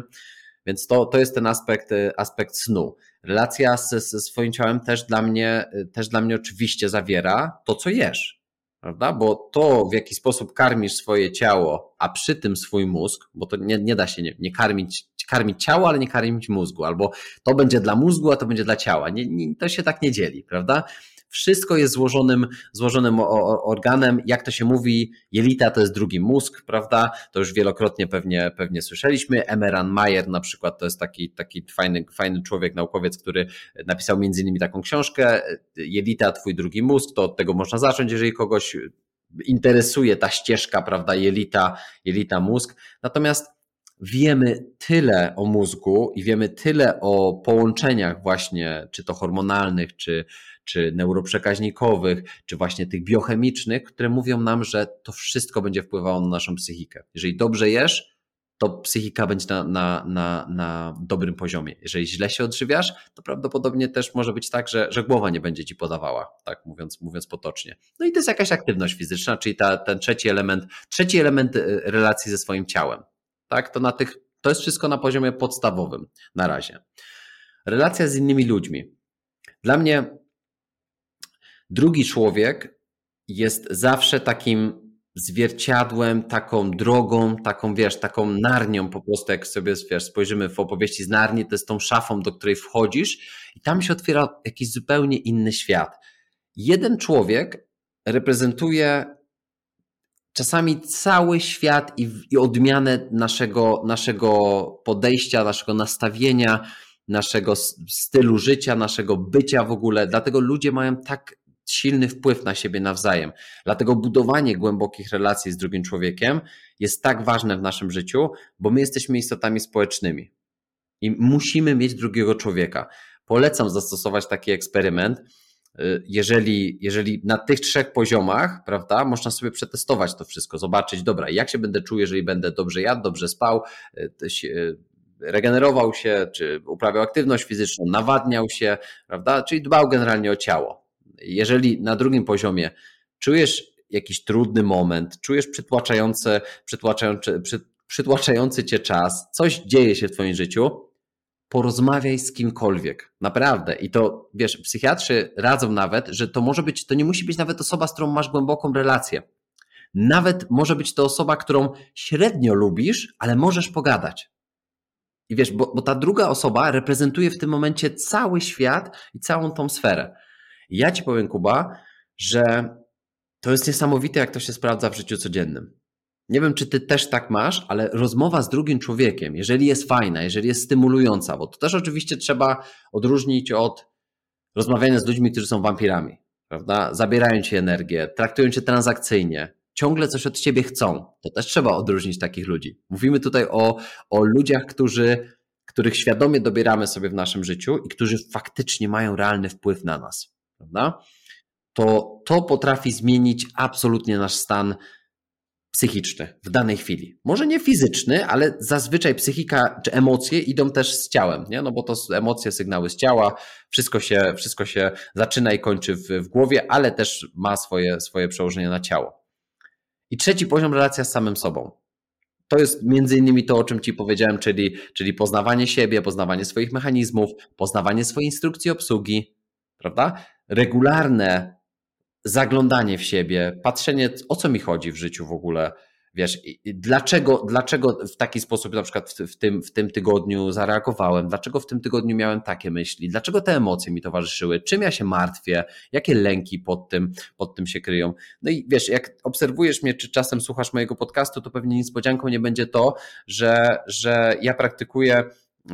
Więc to, to jest ten aspekt, aspekt snu. Relacja ze, ze swoim ciałem też dla, mnie, też dla mnie oczywiście zawiera to, co jesz prawda? Bo to, w jaki sposób karmisz swoje ciało, a przy tym swój mózg, bo to nie, nie da się nie, nie karmić, karmić ciało, ale nie karmić mózgu, albo to będzie dla mózgu, a to będzie dla ciała. Nie, nie, to się tak nie dzieli, prawda? Wszystko jest złożonym, złożonym organem. Jak to się mówi, jelita to jest drugi mózg, prawda? To już wielokrotnie pewnie, pewnie słyszeliśmy. Emeran Mayer na przykład to jest taki, taki fajny, fajny człowiek, naukowiec, który napisał między innymi taką książkę. Jelita, twój drugi mózg, to od tego można zacząć, jeżeli kogoś interesuje ta ścieżka, prawda? Jelita, jelita mózg. Natomiast wiemy tyle o mózgu i wiemy tyle o połączeniach właśnie, czy to hormonalnych, czy, czy neuroprzekaźnikowych, czy właśnie tych biochemicznych, które mówią nam, że to wszystko będzie wpływało na naszą psychikę. Jeżeli dobrze jesz, to psychika będzie na, na, na, na dobrym poziomie. Jeżeli źle się odżywiasz, to prawdopodobnie też może być tak, że, że głowa nie będzie ci podawała, tak mówiąc, mówiąc potocznie. No i to jest jakaś aktywność fizyczna, czyli ta, ten trzeci element, trzeci element y, relacji ze swoim ciałem. Tak, to na tych, to jest wszystko na poziomie podstawowym na razie. Relacja z innymi ludźmi. Dla mnie Drugi człowiek jest zawsze takim zwierciadłem, taką drogą, taką, wiesz, taką narnią po prostu, jak sobie, wiesz, spojrzymy w opowieści z Narni, to jest tą szafą, do której wchodzisz i tam się otwiera jakiś zupełnie inny świat. Jeden człowiek reprezentuje czasami cały świat i, i odmianę naszego, naszego podejścia, naszego nastawienia, naszego stylu życia, naszego bycia w ogóle. Dlatego ludzie mają tak silny wpływ na siebie nawzajem. Dlatego budowanie głębokich relacji z drugim człowiekiem jest tak ważne w naszym życiu, bo my jesteśmy istotami społecznymi i musimy mieć drugiego człowieka. Polecam zastosować taki eksperyment. Jeżeli, jeżeli na tych trzech poziomach, prawda, można sobie przetestować to wszystko, zobaczyć, dobra, jak się będę czuł, jeżeli będę dobrze jadł, dobrze spał, regenerował się, czy uprawiał aktywność fizyczną, nawadniał się, prawda, czyli dbał generalnie o ciało jeżeli na drugim poziomie czujesz jakiś trudny moment, czujesz przytłaczający, przytłaczający, przy, przytłaczający cię czas, coś dzieje się w twoim życiu, porozmawiaj z kimkolwiek. Naprawdę. I to, wiesz, psychiatrzy radzą nawet, że to może być, to nie musi być nawet osoba, z którą masz głęboką relację. Nawet może być to osoba, którą średnio lubisz, ale możesz pogadać. I wiesz, bo, bo ta druga osoba reprezentuje w tym momencie cały świat i całą tą sferę. Ja ci powiem, Kuba, że to jest niesamowite, jak to się sprawdza w życiu codziennym. Nie wiem, czy ty też tak masz, ale rozmowa z drugim człowiekiem, jeżeli jest fajna, jeżeli jest stymulująca, bo to też oczywiście trzeba odróżnić od rozmawiania z ludźmi, którzy są wampirami, prawda? Zabierają ci energię, traktują cię transakcyjnie, ciągle coś od ciebie chcą. To też trzeba odróżnić takich ludzi. Mówimy tutaj o, o ludziach, którzy, których świadomie dobieramy sobie w naszym życiu i którzy faktycznie mają realny wpływ na nas, prawda? To to potrafi zmienić absolutnie nasz stan psychiczny w danej chwili. Może nie fizyczny, ale zazwyczaj psychika czy emocje idą też z ciałem, nie? no bo to emocje, sygnały z ciała, wszystko się, wszystko się zaczyna i kończy w, w głowie, ale też ma swoje, swoje przełożenie na ciało. I trzeci poziom relacja z samym sobą. To jest między innymi to, o czym Ci powiedziałem, czyli, czyli poznawanie siebie, poznawanie swoich mechanizmów, poznawanie swojej instrukcji obsługi, prawda? Regularne zaglądanie w siebie, patrzenie, o co mi chodzi w życiu w ogóle, wiesz, dlaczego, dlaczego w taki sposób na przykład w, tym, w tym tygodniu zareagowałem, dlaczego w tym tygodniu miałem takie myśli, dlaczego te emocje mi towarzyszyły, czym ja się martwię, jakie lęki pod tym, pod tym się kryją. No i wiesz, jak obserwujesz mnie, czy czasem słuchasz mojego podcastu, to pewnie niespodzianką nie będzie to, że, że ja praktykuję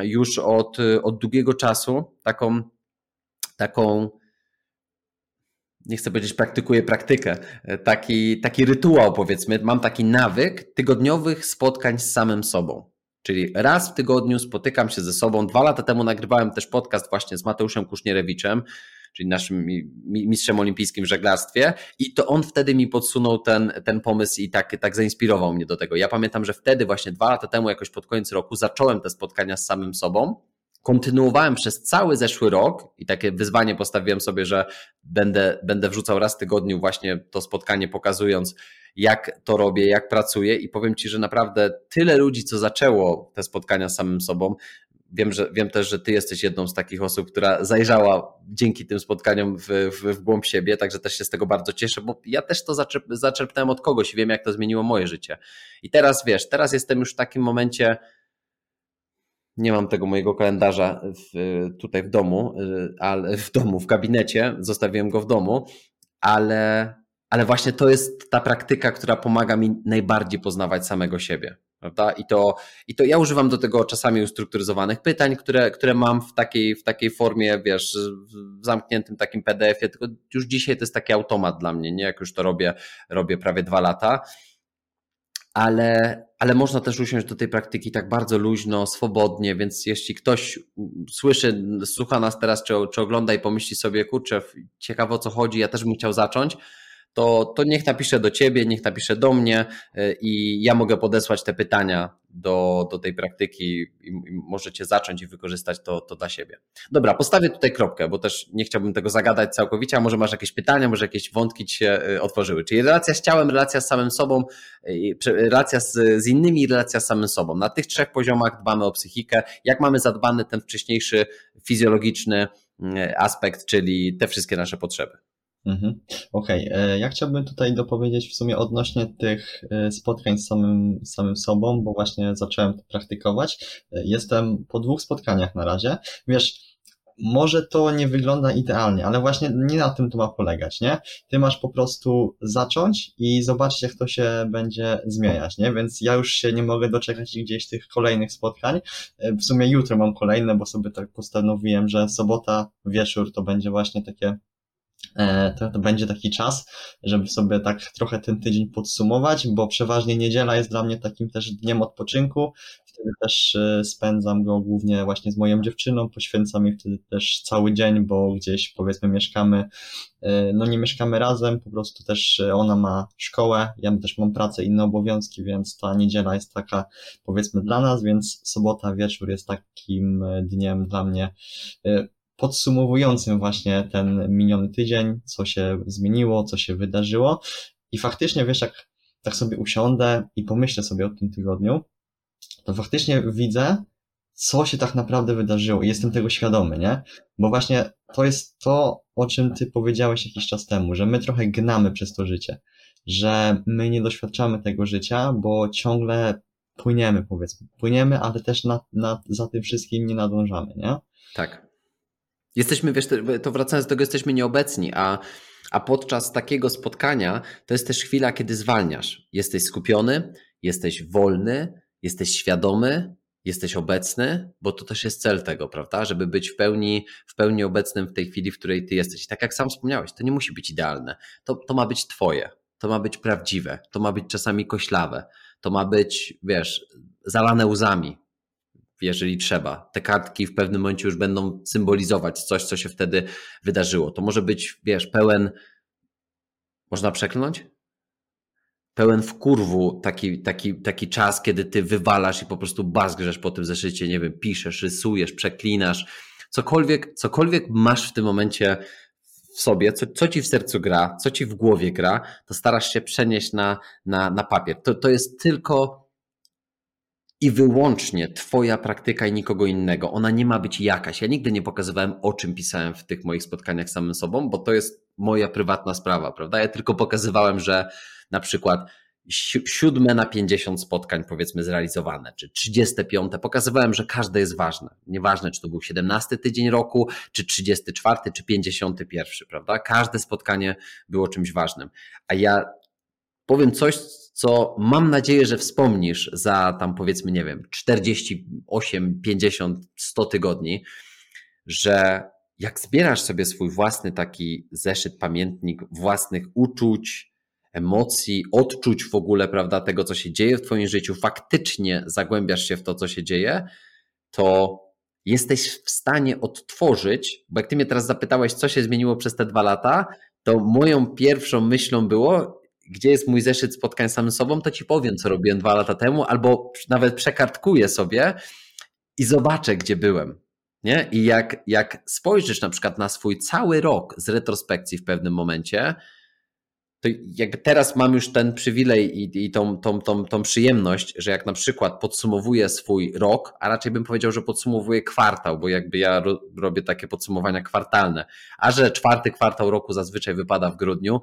już od, od długiego czasu taką, taką nie chcę powiedzieć praktykuję praktykę, e, taki, taki rytuał powiedzmy, mam taki nawyk tygodniowych spotkań z samym sobą. Czyli raz w tygodniu spotykam się ze sobą. Dwa lata temu nagrywałem też podcast właśnie z Mateuszem Kusznierewiczem, czyli naszym mistrzem olimpijskim w żeglarstwie i to on wtedy mi podsunął ten, ten pomysł i tak, tak zainspirował mnie do tego. Ja pamiętam, że wtedy właśnie dwa lata temu jakoś pod koniec roku zacząłem te spotkania z samym sobą kontynuowałem przez cały zeszły rok i takie wyzwanie postawiłem sobie, że będę, będę wrzucał raz w tygodniu właśnie to spotkanie, pokazując, jak to robię, jak pracuję i powiem Ci, że naprawdę tyle ludzi, co zaczęło te spotkania z samym sobą, Wiem, że, wiem też, że Ty jesteś jedną z takich osób, która zajrzała dzięki tym spotkaniom w, w, w głąb siebie, także też się z tego bardzo cieszę, bo ja też to zaczerp, zaczerpnąłem od kogoś i wiem, jak to zmieniło moje życie. I teraz wiesz, teraz jestem już w takim momencie, nie mam tego mojego kalendarza w, tutaj w domu, y, ale w domu, w gabinecie, zostawiłem go w domu, ale, ale właśnie to jest ta praktyka, która pomaga mi najbardziej poznawać samego siebie. Prawda? I, to, I to ja używam do tego czasami ustrukturyzowanych pytań, które, które mam w takiej, w takiej formie, wiesz, w zamkniętym takim PDF-ie, tylko już dzisiaj to jest taki automat dla mnie, nie? Jak już to robię, robię prawie dwa lata ale, ale można też usiąść do tej praktyki tak bardzo luźno, swobodnie, więc jeśli ktoś słyszy, słucha nas teraz, czy, czy ogląda i pomyśli sobie, kurczę, ciekawo o co chodzi, ja też bym chciał zacząć, to, to niech napisze do ciebie, niech napisze do mnie y, i ja mogę podesłać te pytania do, do tej praktyki i, możecie zacząć i wykorzystać to, to dla siebie. Dobra, postawię tutaj kropkę, bo też nie chciałbym tego zagadać całkowicie, a może masz jakieś pytania, może jakieś wątki ci się y, otworzyły. Czyli relacja z ciałem, relacja z samym sobą, y, relacja z, z innymi, relacja z samym sobą. Na tych trzech poziomach dbamy o psychikę. Jak mamy zadbany ten wcześniejszy fizjologiczny aspekt, czyli te wszystkie nasze potrzeby. Mhm. Okej, okay. E, ja chciałbym tutaj dopowiedzieć w sumie odnośnie tych e, spotkań z samym, samym sobą, bo właśnie zacząłem to praktykować. E, jestem po dwóch spotkaniach na razie. Wiesz, może to nie wygląda idealnie, ale właśnie nie na tym to ma polegać, nie? Ty masz po prostu zacząć i zobaczyć, jak to się będzie zmieniać, nie? Więc ja już się nie mogę doczekać gdzieś tych kolejnych spotkań. W sumie jutro mam kolejne, bo sobie tak postanowiłem, że sobota, wieczór to będzie właśnie takie to, to będzie taki czas, żeby sobie tak trochę ten tydzień podsumować, bo przeważnie niedziela jest dla mnie takim też dniem odpoczynku. Wtedy też e, spędzam go głównie właśnie z moją dziewczyną, poświęcam jej wtedy też cały dzień, bo gdzieś powiedzmy mieszkamy, e, no nie mieszkamy razem, po prostu też ona ma szkołę, ja też mam pracę, inne obowiązki, więc ta niedziela jest taka powiedzmy dla nas, więc sobota wieczór jest takim dniem dla mnie podsumowującym właśnie ten miniony tydzień, co się zmieniło, co się wydarzyło. I faktycznie, wiesz, jak tak sobie usiądę i pomyślę sobie o tym tygodniu, to faktycznie widzę, co się tak naprawdę wydarzyło i jestem tego świadomy, nie? Bo właśnie to jest to, o czym ty powiedziałeś jakiś czas temu, że my trochę gnamy przez to życie, że my nie doświadczamy tego życia, bo ciągle płyniemy, powiedzmy. Płyniemy, ale też na, na, za tym wszystkim nie nadążamy, nie? Tak. Jesteśmy, wiesz, to wracając do tego, jesteśmy nieobecni, a, a podczas takiego spotkania to jest też chwila, kiedy zwalniasz. Jesteś skupiony, jesteś wolny, jesteś świadomy, jesteś obecny, bo to też jest cel tego, prawda? Żeby być w pełni, w pełni obecnym w tej chwili, w której ty jesteś. I tak jak sam wspomniałeś, to nie musi być idealne. To, to ma być twoje, to ma być prawdziwe, to ma być czasami koślawe, to ma być, wiesz, zalane łzami, jeżeli trzeba. Te kartki w pewnym momencie już będą symbolizować coś, co się wtedy wydarzyło. To może być, wiesz, pełen. Można przekląć? Pełen wkurwu taki, taki, taki czas, kiedy ty wywalasz i po prostu bazgrzesz po tym zeszycie, nie wiem, piszesz, rysujesz, przeklinasz. Cokolwiek, cokolwiek masz w tym momencie w sobie, co, co ci w sercu gra, co ci w głowie gra, to starasz się przenieść na, na, na papier. To, to jest tylko i wyłącznie Twoja praktyka i nikogo innego. Ona nie ma być jakaś. Ja nigdy nie pokazywałem, o czym pisałem w tych moich spotkaniach z samym sobą, bo to jest moja prywatna sprawa, prawda? Ja tylko pokazywałem, że na przykład siódme na 50 spotkań powiedzmy zrealizowane, czy 35. Pokazywałem, że każde jest ważne. Nieważne, czy to był 17 tydzień roku, czy 34, czy 51, prawda? Każde spotkanie było czymś ważnym. A ja powiem coś, co mam nadzieję, że wspomnisz za tam powiedzmy, nie wiem, 48, 50, 100 tygodni, że jak zbierasz sobie swój własny taki zeszyt, pamiętnik własnych uczuć, emocji, odczuć w ogóle, prawda, tego, co się dzieje w Twoim życiu, faktycznie zagłębiasz się w to, co się dzieje, to jesteś w stanie odtworzyć, bo jak Ty mnie teraz zapytałeś, co się zmieniło przez te dwa lata, to moją pierwszą myślą było, gdzie jest mój zeszyt spotkań z samym sobą, to ci powiem, co robiłem dwa lata temu, albo nawet przekartkuję sobie i zobaczę, gdzie byłem. Nie? I jak, jak spojrzysz na przykład na swój cały rok z retrospekcji w pewnym momencie, to jakby teraz mam już ten przywilej i, i tą, tą, tą, tą przyjemność, że jak na przykład podsumowuję swój rok, a raczej bym powiedział, że podsumowuję kwartał, bo jakby ja ro, robię takie podsumowania kwartalne, a że czwarty kwartał roku zazwyczaj wypada w grudniu,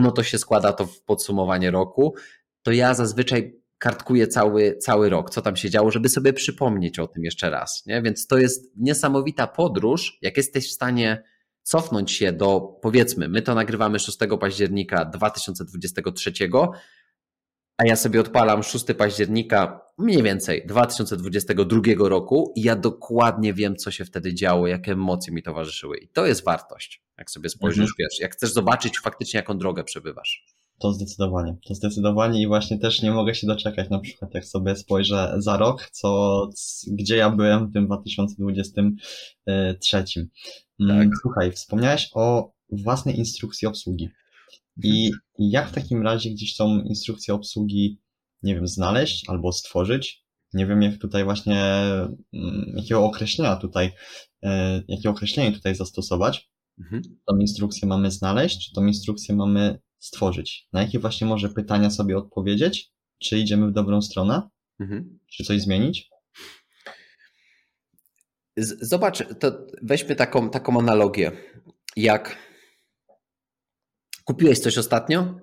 no to się składa to w podsumowanie roku, to ja zazwyczaj kartkuję cały, cały rok, co tam się działo, żeby sobie przypomnieć o tym jeszcze raz. Nie? Więc to jest niesamowita podróż, jak jesteś w stanie cofnąć się do, powiedzmy, my to nagrywamy 6 października 2023, a ja sobie odpalam 6 października mniej więcej 2022 roku i ja dokładnie wiem, co się wtedy działo, jakie emocje mi towarzyszyły. I to jest wartość, jak sobie spojrzysz, mhm. wiesz, jak chcesz zobaczyć faktycznie, jaką drogę przebywasz. To zdecydowanie, to zdecydowanie i właśnie też nie mogę się doczekać, na przykład jak sobie spojrzę za rok, co, gdzie ja byłem w tym 2023. Mm, tak. Słuchaj, wspomniałeś o własnej instrukcji obsługi. I mhm. jak w takim razie gdzieś tą instrukcję obsługi, nie wiem, znaleźć albo stworzyć? Nie wiem, jak tutaj właśnie, mm, jakiego określenia tutaj, e, jakie określenie tutaj zastosować. Mhm. Tą instrukcję mamy znaleźć, czy tą instrukcję mamy stworzyć? Na jakie właśnie może pytania sobie odpowiedzieć? Czy idziemy w dobrą stronę? Mhm. Czy coś zmienić? Zobacz, to weźmy taką, taką analogię. Jak Kupiłeś coś ostatnio?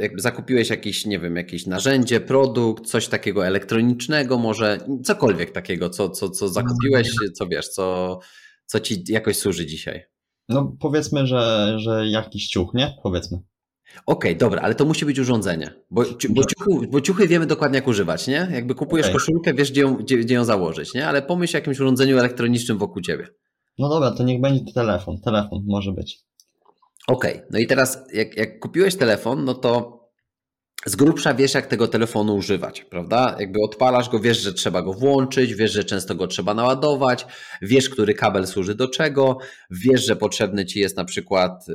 Jakby zakupiłeś jakieś, nie wiem, jakieś narzędzie, produkt, coś takiego elektronicznego, może cokolwiek takiego, co, co, co zakupiłeś, co wiesz, co, co ci jakoś służy dzisiaj. No powiedzmy, że, że jakiś ciuch, nie? Powiedzmy. Okej, okay, dobra, ale to musi być urządzenie, bo, bo, ciuchy, bo ciuchy wiemy dokładnie jak używać, nie? Jakby kupujesz okay. koszulkę, wiesz gdzie ją, gdzie, gdzie ją założyć, nie? Ale pomyśl o jakimś urządzeniu elektronicznym wokół ciebie. No dobra, to niech będzie telefon, telefon może być. Okej, okay. no i teraz jak, jak kupiłeś telefon, no to z grubsza wiesz, jak tego telefonu używać, prawda? Jakby odpalasz go, wiesz, że trzeba go włączyć, wiesz, że często go trzeba naładować, wiesz, który kabel służy do czego, wiesz, że potrzebny ci jest na przykład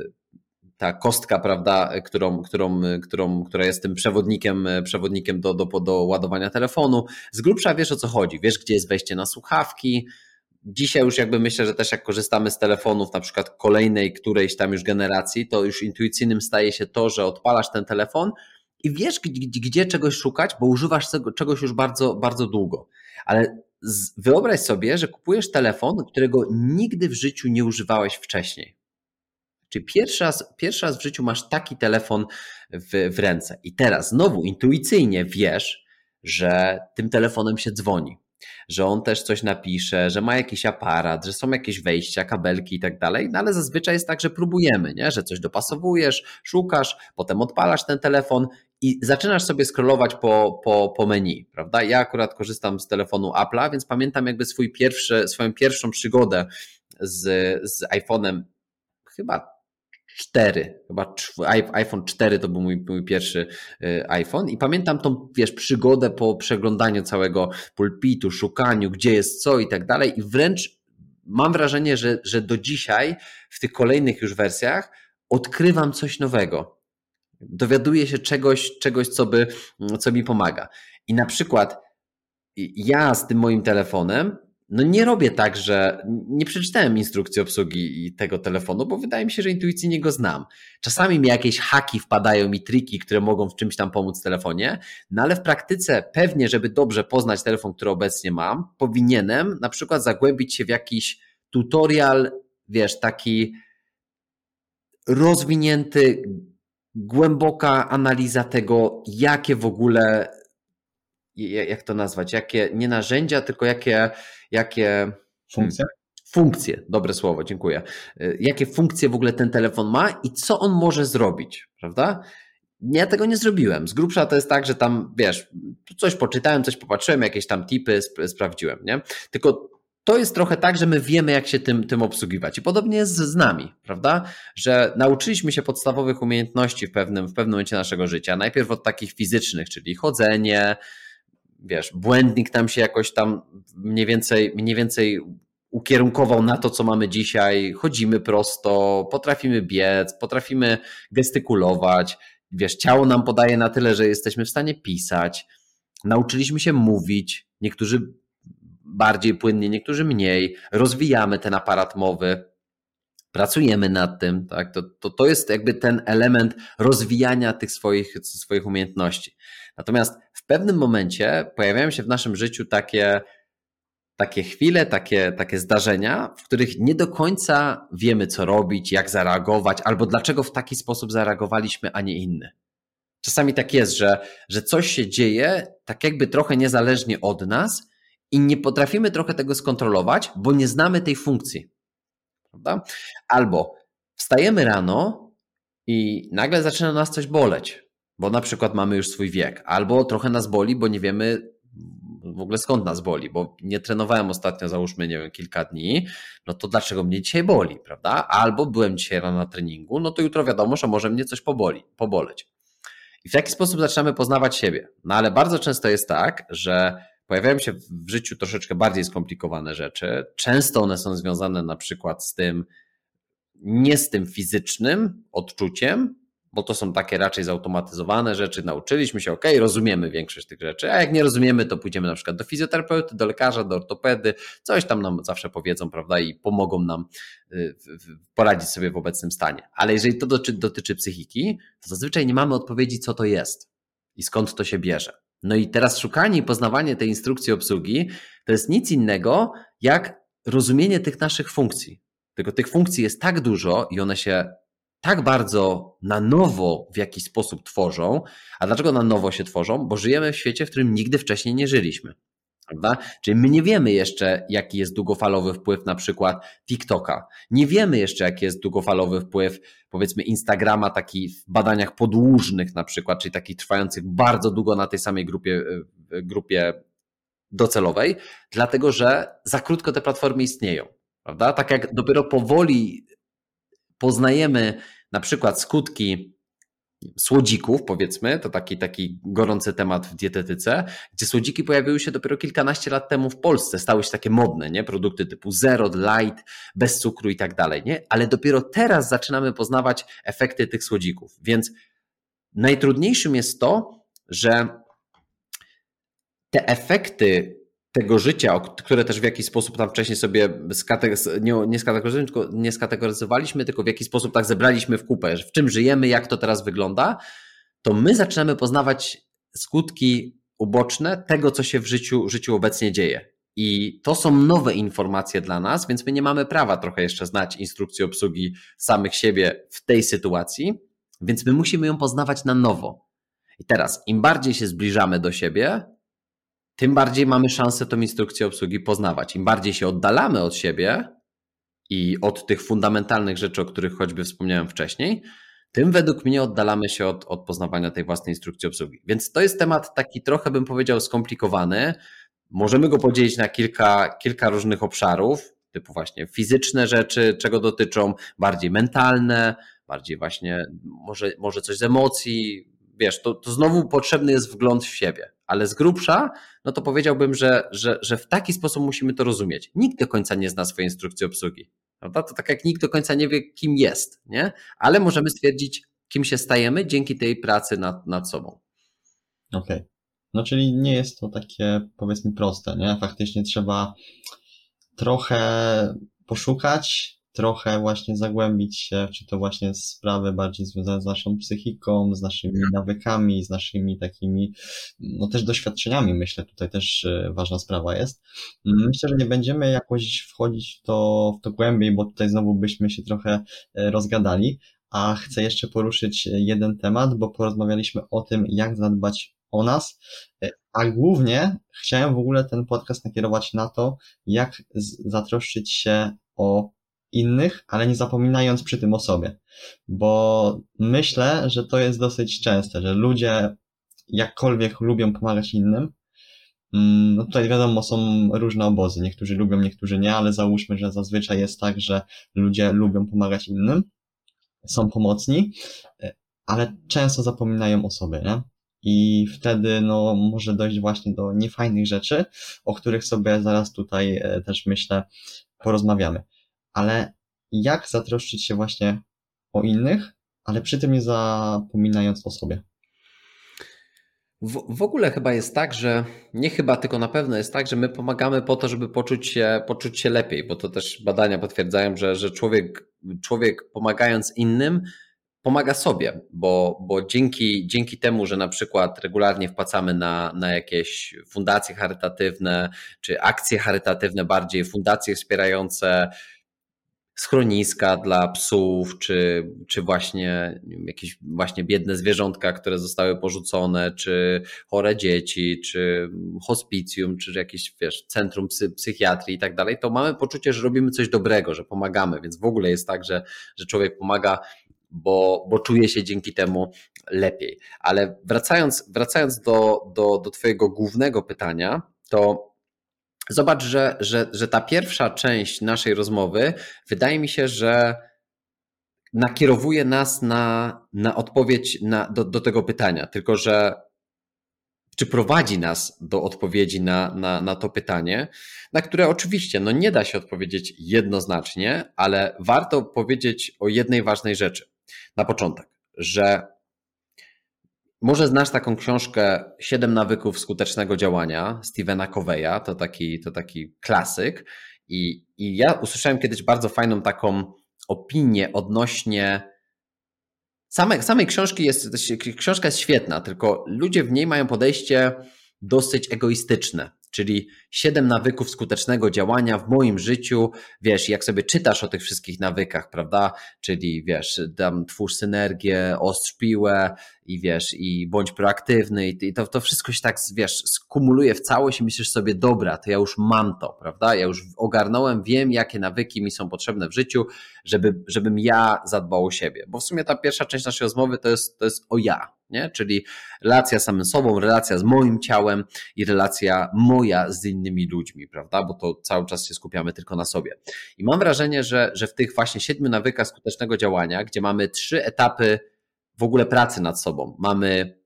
ta kostka, prawda, którą, którą, którą, która jest tym przewodnikiem, przewodnikiem do, do, do ładowania telefonu. Z grubsza wiesz o co chodzi, wiesz, gdzie jest wejście na słuchawki, Dzisiaj już jakby myślę, że też jak korzystamy z telefonów, na przykład kolejnej którejś tam już generacji, to już intuicyjnym staje się to, że odpalasz ten telefon i wiesz, gdzie, gdzie czegoś szukać, bo używasz czegoś już bardzo, bardzo długo. Ale wyobraź sobie, że kupujesz telefon, którego nigdy w życiu nie używałeś wcześniej. Czyli pierwszy raz, pierwszy raz w życiu masz taki telefon w, w ręce. I teraz znowu intuicyjnie wiesz, że tym telefonem się dzwoni, że on też coś napisze, że ma jakiś aparat, że są jakieś wejścia, kabelki i tak dalej, no ale zazwyczaj jest tak, że próbujemy, nie? że coś dopasowujesz, szukasz, potem odpalasz ten telefon i zaczynasz sobie scrollować po, po, po menu, prawda? Ja akurat korzystam z telefonu Apple'a, więc pamiętam jakby swój pierwszy, swoją pierwszą przygodę z, z iPhone'em chyba 4, chyba iPhone 4 to był mój, mój pierwszy y, iPhone i pamiętam tą, wiesz, przygodę po przeglądaniu całego pulpitu, szukaniu, gdzie jest co i tak dalej i wręcz mam wrażenie, że, że do dzisiaj w tych kolejnych już wersjach odkrywam coś nowego. Dowiaduję się czegoś, czegoś co, by, co mi pomaga. I na przykład ja z tym moim telefonem no nie robię tak, że nie przeczytałem instrukcji obsługi tego telefonu, bo wydaje mi się, że intuicyjnie go znam. Czasami mi jakieś haki wpadają mi triki, które mogą w czymś tam pomóc w telefonie, no ale w praktyce pewnie, żeby dobrze poznać telefon, który obecnie mam, powinienem na przykład zagłębić się w jakiś tutorial, wiesz, taki rozwinięty, głęboka analiza tego, jakie w ogóle jak to nazwać, jakie nie narzędzia, tylko jakie, jakie funkcje. Funkcje, dobre słowo, dziękuję. Y, jakie funkcje w ogóle ten telefon ma i co on może zrobić, prawda? Ja tego nie zrobiłem. Z grubsza to jest tak, że tam, wiesz, coś poczytałem, coś popatrzyłem, jakieś tam tipy sp sprawdziłem, nie? Tylko to jest trochę tak, że my wiemy, jak się tym, tym obsługiwać. I podobnie jest z nami, prawda? Że nauczyliśmy się podstawowych umiejętności w pewnym, w pewnym momencie naszego życia. Najpierw od takich fizycznych, czyli chodzenie, wiesz, błędnik tam się jakoś tam mniej więcej, mniej więcej ukierunkował na to, co mamy dzisiaj. Chodzimy prosto, potrafimy biec, potrafimy gestykulować. Wiesz, ciało nam podaje na tyle, że jesteśmy w stanie pisać. Nauczyliśmy się mówić. Niektórzy bardziej płynnie, niektórzy mniej. Rozwijamy ten aparat mowy. Pracujemy nad tym, tak? To, to, to jest jakby ten element rozwijania tych swoich, swoich umiejętności. Natomiast pewnym momencie pojawiają się w naszym życiu takie, takie chwile, takie, takie zdarzenia, w których nie do końca wiemy, co robić, jak zareagować, albo dlaczego w taki sposób zareagowaliśmy, a nie inny. Czasami tak jest, że, że coś się dzieje tak jakby trochę niezależnie od nas i nie potrafimy trochę tego skontrolować, bo nie znamy tej funkcji. Prawda? Albo wstajemy rano i nagle zaczyna nas coś boleć bo na przykład mamy już swój wiek, albo trochę nas boli, bo nie wiemy w ogóle skąd nas boli, bo nie trenowałem ostatnio, załóżmy, nie wiem, kilka dni, no to dlaczego mnie dzisiaj boli, prawda? Albo byłem dzisiaj rano na treningu, no to jutro wiadomo, że może mnie coś poboli, poboleć. I w jaki sposób zaczynamy poznawać siebie? No ale bardzo często jest tak, że pojawiają się w życiu troszeczkę bardziej skomplikowane rzeczy. Często one są związane na przykład z tym, nie z tym fizycznym odczuciem, bo to są takie raczej zautomatyzowane rzeczy, nauczyliśmy się, ok, rozumiemy większość tych rzeczy, a jak nie rozumiemy, to pójdziemy na przykład do fizjoterapeuty, do lekarza, do ortopedy, coś tam nam zawsze powiedzą, prawda, i pomogą nam y, poradzić sobie w obecnym stanie. Ale jeżeli to dotyczy psychiki, to zazwyczaj nie mamy odpowiedzi, co to jest i skąd to się bierze. No i teraz szukanie i poznawanie tej instrukcji obsługi to jest nic innego, jak rozumienie tych naszych funkcji. Tylko tych funkcji jest tak dużo i one się tak bardzo na nowo w jakiś sposób tworzą. A dlaczego na nowo się tworzą? Bo żyjemy w świecie, w którym nigdy wcześniej nie żyliśmy. Prawda? Czyli my nie wiemy jeszcze, jaki jest długofalowy wpływ na przykład TikToka. Nie wiemy jeszcze, jaki jest długofalowy wpływ, powiedzmy, Instagrama, taki w badaniach podłużnych na przykład, czyli takich trwających bardzo długo na tej samej grupie, e, grupie docelowej, dlatego że za krótko te platformy istnieją. Prawda? Tak jak dopiero powoli poznajemy na przykład skutki słodzików, powiedzmy, to taki, taki gorący temat w dietetyce, gdzie słodziki pojawiły się dopiero kilkanaście lat temu w Polsce, stały się takie modne, nie? Produkty typu zero, light, bez cukru i tak dalej, nie? Ale dopiero teraz zaczynamy poznawać efekty tych słodzików. Więc najtrudniejszym jest to, że te efekty tego życia, które też w jakiś sposób tam wcześniej sobie nie, nie, skategoryzowaliśmy, tylko, w jakiś sposób tak zebraliśmy w kupę, w czym żyjemy, jak to teraz wygląda, to my zaczynamy poznawać skutki uboczne tego, co się w życiu, życiu obecnie dzieje. I to są nowe informacje dla nas, więc my nie mamy prawa trochę jeszcze znać instrukcji obsługi samych siebie w tej sytuacji, więc my musimy ją poznawać na nowo. I teraz, im bardziej się zbliżamy do siebie, tym bardziej mamy szansę tą instrukcję obsługi poznawać. Im bardziej się oddalamy od siebie i od tych fundamentalnych rzeczy, o których choćby wspomniałem wcześniej, tym według mnie oddalamy się od, od poznawania tej własnej instrukcji obsługi. Więc to jest temat taki trochę, bym powiedział, skomplikowany. Możemy go podzielić na kilka, kilka różnych obszarów, typu właśnie fizyczne rzeczy, czego dotyczą, bardziej mentalne, bardziej właśnie może, może coś z emocji. Wiesz, to, to znowu potrzebny jest wgląd w siebie, ale z grubsza, no to powiedziałbym, że, że, że w taki sposób musimy to rozumieć. Nikt do końca nie zna swojej instrukcji obsługi. Prawda? To tak jak nikt do końca nie wie, kim jest, nie? ale możemy stwierdzić, kim się stajemy dzięki tej pracy nad, nad sobą. Okej. Okay. No czyli nie jest to takie powiedzmy proste, nie? Faktycznie trzeba trochę poszukać, trochę właśnie zagłębić się, czy to właśnie sprawy bardziej związane z naszą psychiką, z naszymi mhm. nawykami, z naszymi takimi, no też doświadczeniami, myślę, tutaj też e, ważna sprawa jest. Myślę, że nie będziemy jakoś wchodzić w to, w to głębiej, bo tutaj znowu byśmy się trochę e, rozgadali, a chcę jeszcze poruszyć jeden temat, bo porozmawialiśmy o tym, jak zadbać o nas, e, a głównie chciałem w ogóle ten podcast nakierować na to, jak zatroszczyć się o innych, ale nie zapominając przy tym o sobie. Bo myślę, że to jest dosyć częste, że ludzie jakkolwiek lubią pomagać innym, mm, no tutaj wiadomo, są różne obozy. Niektórzy lubią, niektórzy nie, ale załóżmy, że zazwyczaj jest tak, że ludzie lubią pomagać innym, są pomocni, ale często zapominają o sobie, nie? I wtedy no, może dojść właśnie do niefajnych rzeczy, o których sobie zaraz tutaj e, też myślę porozmawiamy ale jak zatroszczyć się właśnie o innych, ale przy tym nie zapominając o sobie. W, w, ogóle chyba jest tak, że nie chyba, tylko na pewno jest tak, że my pomagamy po to, żeby poczuć się, poczuć się lepiej, bo to też badania potwierdzają, że, że człowiek, człowiek pomagając innym pomaga sobie, bo, bo dzięki, dzięki temu, że na przykład regularnie wpłacamy na, na jakieś fundacje charytatywne, czy akcje charytatywne bardziej, fundacje wspierające schroniska dla psów, czy, czy właśnie jakieś właśnie biedne zwierzątka, które zostały porzucone, czy chore dzieci, czy hospicjum, czy jakieś wiesz, centrum psy, psychiatrii i tak dalej, to mamy poczucie, że robimy coś dobrego, że pomagamy, więc w ogóle jest tak, że, że człowiek pomaga bo, bo czuje się dzięki temu lepiej. Ale wracając, wracając do, do, do Twojego głównego pytania, to Zobacz, że, że, że ta pierwsza część naszej rozmowy wydaje mi się, że nakierowuje nas na, na odpowiedź na, do, do tego pytania, tylko że czy prowadzi nas do odpowiedzi na, na, na to pytanie, na które oczywiście no nie da się odpowiedzieć jednoznacznie, ale warto powiedzieć o jednej ważnej rzeczy. Na początek, że może znasz taką książkę Siedem nawyków skutecznego działania Stevena Coveya, to taki, to taki klasyk. I, I ja usłyszałem kiedyś bardzo fajną taką opinię odnośnie samej, samej książki. Jest, książka jest świetna, tylko ludzie w niej mają podejście dosyć egoistyczne czyli siedem nawyków skutecznego działania w moim życiu. Wiesz, jak sobie czytasz o tych wszystkich nawykach, prawda? Czyli wiesz, tam twórz synergię, ostrz piłę i wiesz, i bądź proaktywny i to, to wszystko się tak, wiesz, skumuluje w całość i myślisz sobie, dobra, to ja już mam to, prawda? Ja już ogarnąłem, wiem, jakie nawyki mi są potrzebne w życiu, żeby, żebym ja zadbał o siebie. Bo w sumie ta pierwsza część naszej rozmowy to jest, to jest o ja, nie? Czyli relacja z samym sobą, relacja z moim ciałem i relacja moja z innymi ludźmi, prawda? Bo to cały czas się skupiamy tylko na sobie. I mam wrażenie, że, że w tych właśnie siedmiu nawykach skutecznego działania, gdzie mamy trzy etapy w ogóle pracy nad sobą, mamy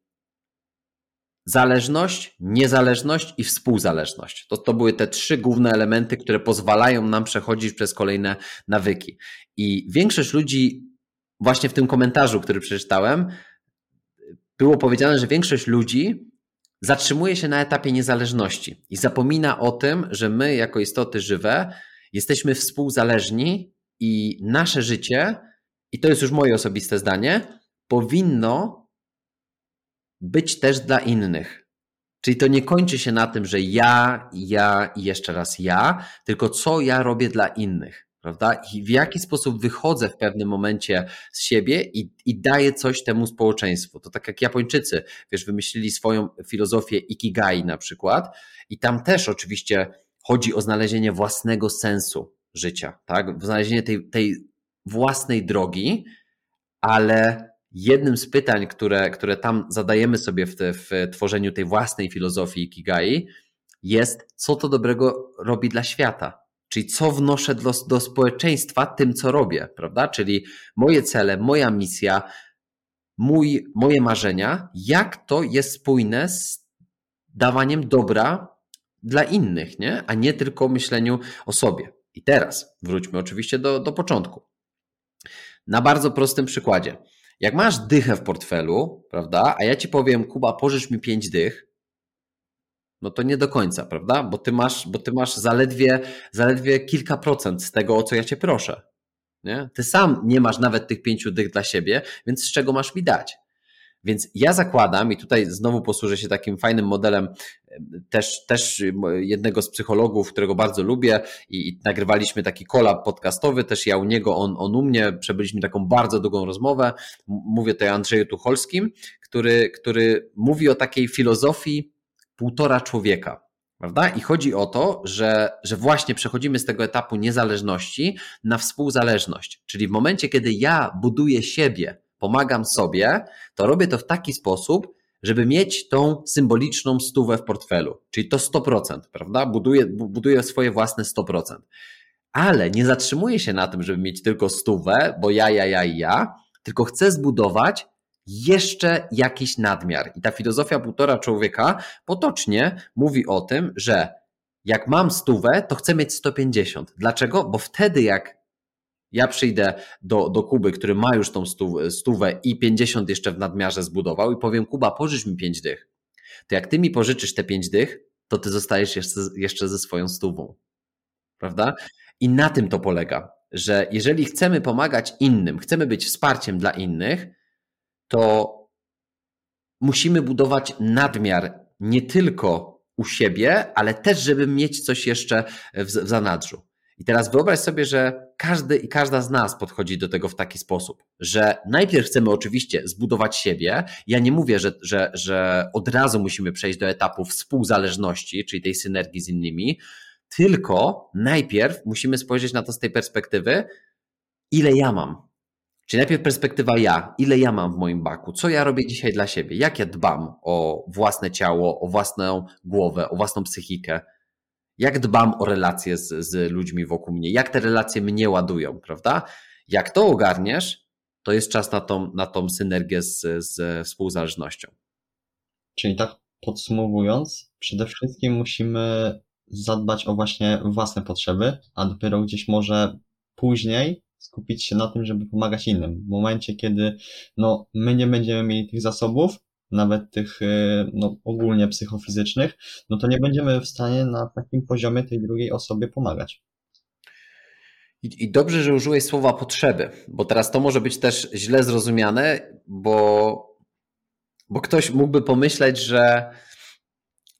zależność, niezależność i współzależność. To, to były te trzy główne elementy, które pozwalają nam przechodzić przez kolejne nawyki. I większość ludzi, właśnie w tym komentarzu, który przeczytałem, było powiedziane, że większość ludzi zatrzymuje się na etapie niezależności i zapomina o tym, że my, jako istoty żywe, jesteśmy współzależni i nasze życie, i to jest już moje osobiste zdanie, powinno być też dla innych. Czyli to nie kończy się na tym, że ja, ja i jeszcze raz ja, tylko co ja robię dla innych, prawda? I w jaki sposób wychodzę w pewnym momencie z siebie i, i daję coś temu społeczeństwu. To tak jak Japończycy, wiesz, wymyślili swoją filozofię Ikigai na przykład i tam też oczywiście chodzi o znalezienie własnego sensu życia, tak? Znalezienie tej, tej własnej drogi, ale jednym z pytań, które, które tam zadajemy sobie w, te, w tworzeniu tej własnej filozofii Ikigai, jest, co to dobrego robi dla świata. Czyli co wnoszę do, do społeczeństwa tym, co robię, prawda? Czyli moje cele, moja misja, mój, moje marzenia, jak to jest spójne z dawaniem dobra dla innych, nie? a nie tylko myśleniu o sobie. I teraz wróćmy oczywiście do, do początku. Na bardzo prostym przykładzie. Jak masz dychę w portfelu, prawda, a ja ci powiem, Kuba, pożycz mi pięć dych, no to nie do końca, prawda? Bo ty masz, bo ty masz zaledwie, zaledwie kilka procent z tego, o co ja cię proszę. Nie? Ty sam nie masz nawet tych pięciu dych dla siebie, więc z czego masz mi dać? Więc ja zakładam, i tutaj znowu posłużę się takim fajnym modelem też, też jednego z psychologów, którego bardzo lubię i, i nagrywaliśmy taki kolab podcastowy, też ja u niego, on, on u mnie, przebyliśmy taką bardzo długą rozmowę. Mówię tutaj o Andrzeju Tucholskim, który, który mówi o takiej filozofii półtora człowieka. Prawda? I chodzi o to, że, że właśnie przechodzimy z tego etapu niezależności na współzależność. Czyli w momencie, kiedy ja buduję siebie, pomagam sobie, to robię to w taki sposób, żeby mieć tą symboliczną stówę w portfelu, czyli to 100%, prawda? Buduję, buduję swoje własne 100%. Ale nie zatrzymuję się na tym, żeby mieć tylko stówę, bo ja, ja, ja i ja, tylko chcę zbudować jeszcze jakiś nadmiar. I ta filozofia półtora człowieka potocznie mówi o tym, że jak mam stówę, to chcę mieć 150. Dlaczego? Bo wtedy jak ja przyjdę do, do Kuby, który ma już tą stówę i 50 jeszcze w nadmiarze zbudował i powiem, Kuba, pożycz mi 5 dych. To jak ty mi pożyczysz te 5 dych, to ty zostajesz jeszcze, jeszcze ze swoją stówą. Prawda? I na tym to polega, że jeżeli chcemy pomagać innym, chcemy być wsparciem dla innych, to musimy budować nadmiar nie tylko u siebie, ale też, żeby mieć coś jeszcze w, w zanadrzu. I teraz wyobraź sobie, że każdy i każda z nas podchodzi do tego w taki sposób, że najpierw chcemy oczywiście zbudować siebie. Ja nie mówię, że, że, że od razu musimy przejść do etapu współzależności, czyli tej synergii z innymi, tylko najpierw musimy spojrzeć na to z tej perspektywy, ile ja mam. Czyli najpierw perspektywa ja, ile ja mam w moim baku, co ja robię dzisiaj dla siebie, jak ja dbam o własne ciało, o własną głowę, o własną psychikę, jak dbam o relacje z, z ludźmi wokół mnie, jak te relacje mnie ładują, prawda? Jak to ogarniesz, to jest czas na tą, na tą synergię z, z współzależnością. Czyli tak podsumowując, przede wszystkim musimy zadbać o właśnie własne potrzeby, a dopiero gdzieś może później skupić się na tym, żeby pomagać innym. W momencie, kiedy no, my nie będziemy mieli tych zasobów, nawet tych e, no, ogólnie psychofizycznych, no to nie będziemy w stanie na takim poziomie tej drugiej osobie pomagać. I, dobrze, że użyłeś słowa potrzeby, bo teraz to może być też źle zrozumiane, bo, bo ktoś mógłby pomyśleć, że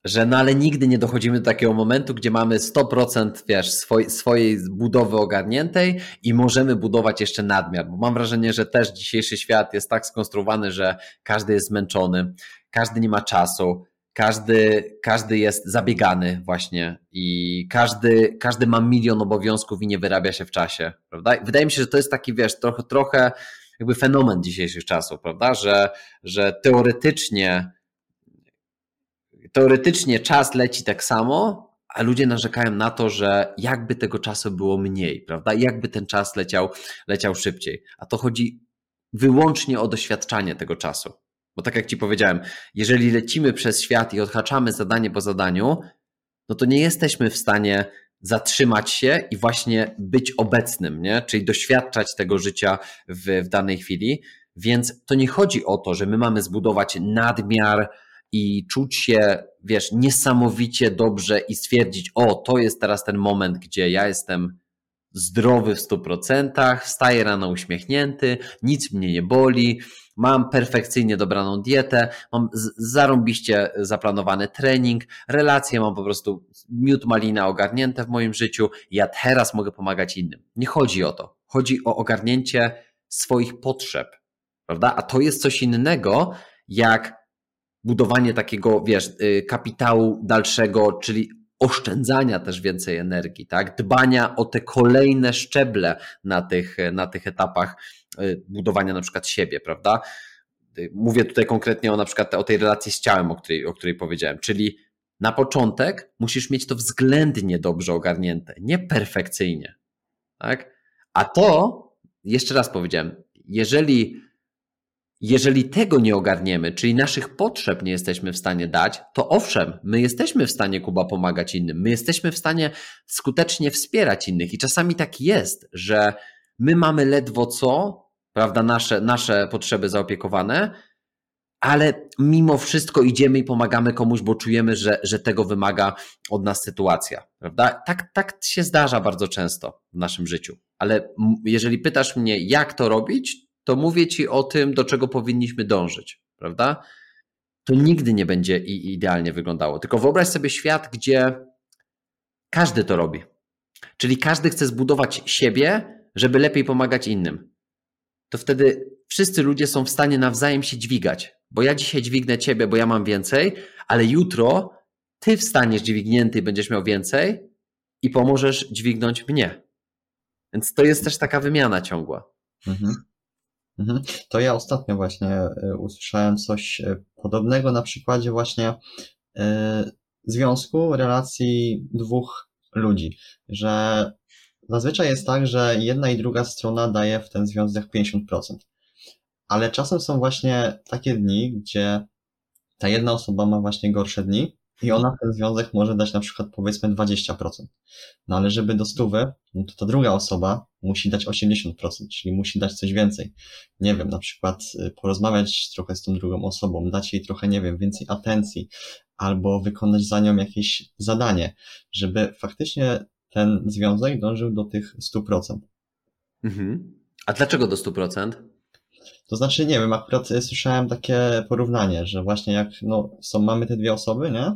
że no ale nigdy nie dochodzimy do takiego momentu, gdzie mamy 100% wiesz, swoj, swojej budowy ogarniętej i możemy budować jeszcze nadmiar, bo mam wrażenie, że też dzisiejszy świat jest tak skonstruowany, że każdy jest zmęczony, każdy nie ma czasu, każdy, każdy jest zabiegany właśnie i każdy, każdy ma milion obowiązków i nie wyrabia się w czasie, prawda? Wydaje mi się, że to jest taki, wiesz, trochę, trochę jakby fenomen dzisiejszych czasów, prawda? Że, że teoretycznie teoretycznie czas leci tak samo, a ludzie narzekają na to, że jakby tego czasu było mniej, prawda? Jakby ten czas leciał, leciał szybciej. A to chodzi wyłącznie o doświadczanie tego czasu. Bo tak jak Ci powiedziałem, jeżeli lecimy przez świat i odhaczamy zadanie po zadaniu, no to nie jesteśmy w stanie zatrzymać się i właśnie być obecnym, nie? czyli doświadczać tego życia w, w danej chwili. Więc to nie chodzi o to, że my mamy zbudować nadmiar i czuć się, wiesz, niesamowicie dobrze i stwierdzić, o, to jest teraz ten moment, gdzie ja jestem zdrowy w 100%, wstaję rano uśmiechnięty, nic mnie nie boli, mam perfekcyjnie dobraną dietę, mam zarąbiście zaplanowany trening, relacje mam po prostu miód malina ogarnięte w moim życiu, ja teraz mogę pomagać innym. Nie chodzi o to. Chodzi o ogarnięcie swoich potrzeb, prawda? A to jest coś innego jak budowanie takiego, wiesz, y, kapitału dalszego, czyli oszczędzania też więcej energii, tak? Dbania o te kolejne szczeble na tych, na tych etapach y, budowania na przykład siebie, prawda? Y, mówię tutaj konkretnie o na przykład o tej relacji z ciałem, o której, o której powiedziałem, czyli na początek musisz mieć to względnie dobrze ogarnięte, nie perfekcyjnie, tak? A to, jeszcze raz powiedziałem, jeżeli jeżeli tego nie ogarniemy, czyli naszych potrzeb nie jesteśmy w stanie dać, to owszem, my jesteśmy w stanie, Kuba, pomagać innym, my jesteśmy w stanie skutecznie wspierać innych i czasami tak jest, że my mamy ledwo co, prawda, nasze, nasze potrzeby zaopiekowane, ale mimo wszystko idziemy i pomagamy komuś, bo czujemy, że, że tego wymaga od nas sytuacja, prawda? Tak, tak się zdarza bardzo często w naszym życiu. Ale jeżeli pytasz mnie, jak to robić, to mówię ci o tym, do czego powinniśmy dążyć, prawda? To nigdy nie będzie idealnie wyglądało. Tylko wyobraź sobie świat, gdzie każdy to robi. Czyli każdy chce zbudować siebie, żeby lepiej pomagać innym. To wtedy wszyscy ludzie są w stanie nawzajem się dźwigać. Bo ja dzisiaj dźwignę ciebie, bo ja mam więcej, ale jutro ty wstaniesz dźwignięty i będziesz miał więcej i pomożesz dźwignąć mnie. Więc to jest też taka wymiana ciągła. Mhm. Mhm. To ja ostatnio właśnie e, usłyszałem coś e, podobnego na przykładzie właśnie e, związku, relacji dwóch ludzi, że zazwyczaj jest tak, że jedna i druga strona daje w ten związek 50%. Ale czasem są właśnie takie dni, gdzie ta jedna osoba ma właśnie gorsze dni, i ona ten związek może dać na przykład powiedzmy 20%. No ale żeby do stówy, no to ta druga osoba musi dać 80%, czyli musi dać coś więcej. Nie wiem, na przykład y, porozmawiać trochę z tą drugą osobą, dać jej trochę, nie wiem, więcej atencji, albo wykonać za nią jakieś zadanie, żeby faktycznie ten związek dążył do tych 100%. Mhm. A dlaczego do 100%? To znaczy, nie wiem, akurat słyszałem takie porównanie, że właśnie jak no, są, mamy te dwie osoby, nie?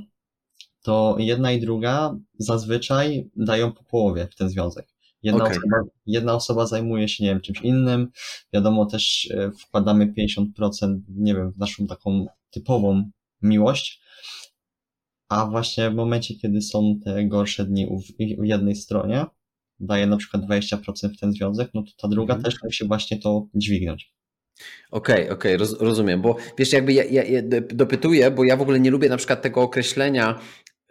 To jedna i druga zazwyczaj dają po połowie w ten związek. Jedna, okay. osoba, jedna osoba zajmuje się, nie wiem, czymś innym. Wiadomo, też e, wkładamy 50%, nie wiem, w naszą taką typową miłość. A właśnie w momencie, kiedy są te gorsze dni w jednej stronie, daje na przykład 20% w ten związek, no to ta druga mm. też musi właśnie to dźwignąć. Okej, okay, okej, okay, roz, rozumiem, bo wiesz, jakby ja, ja, ja dopytuję, bo ja w ogóle nie lubię na przykład tego określenia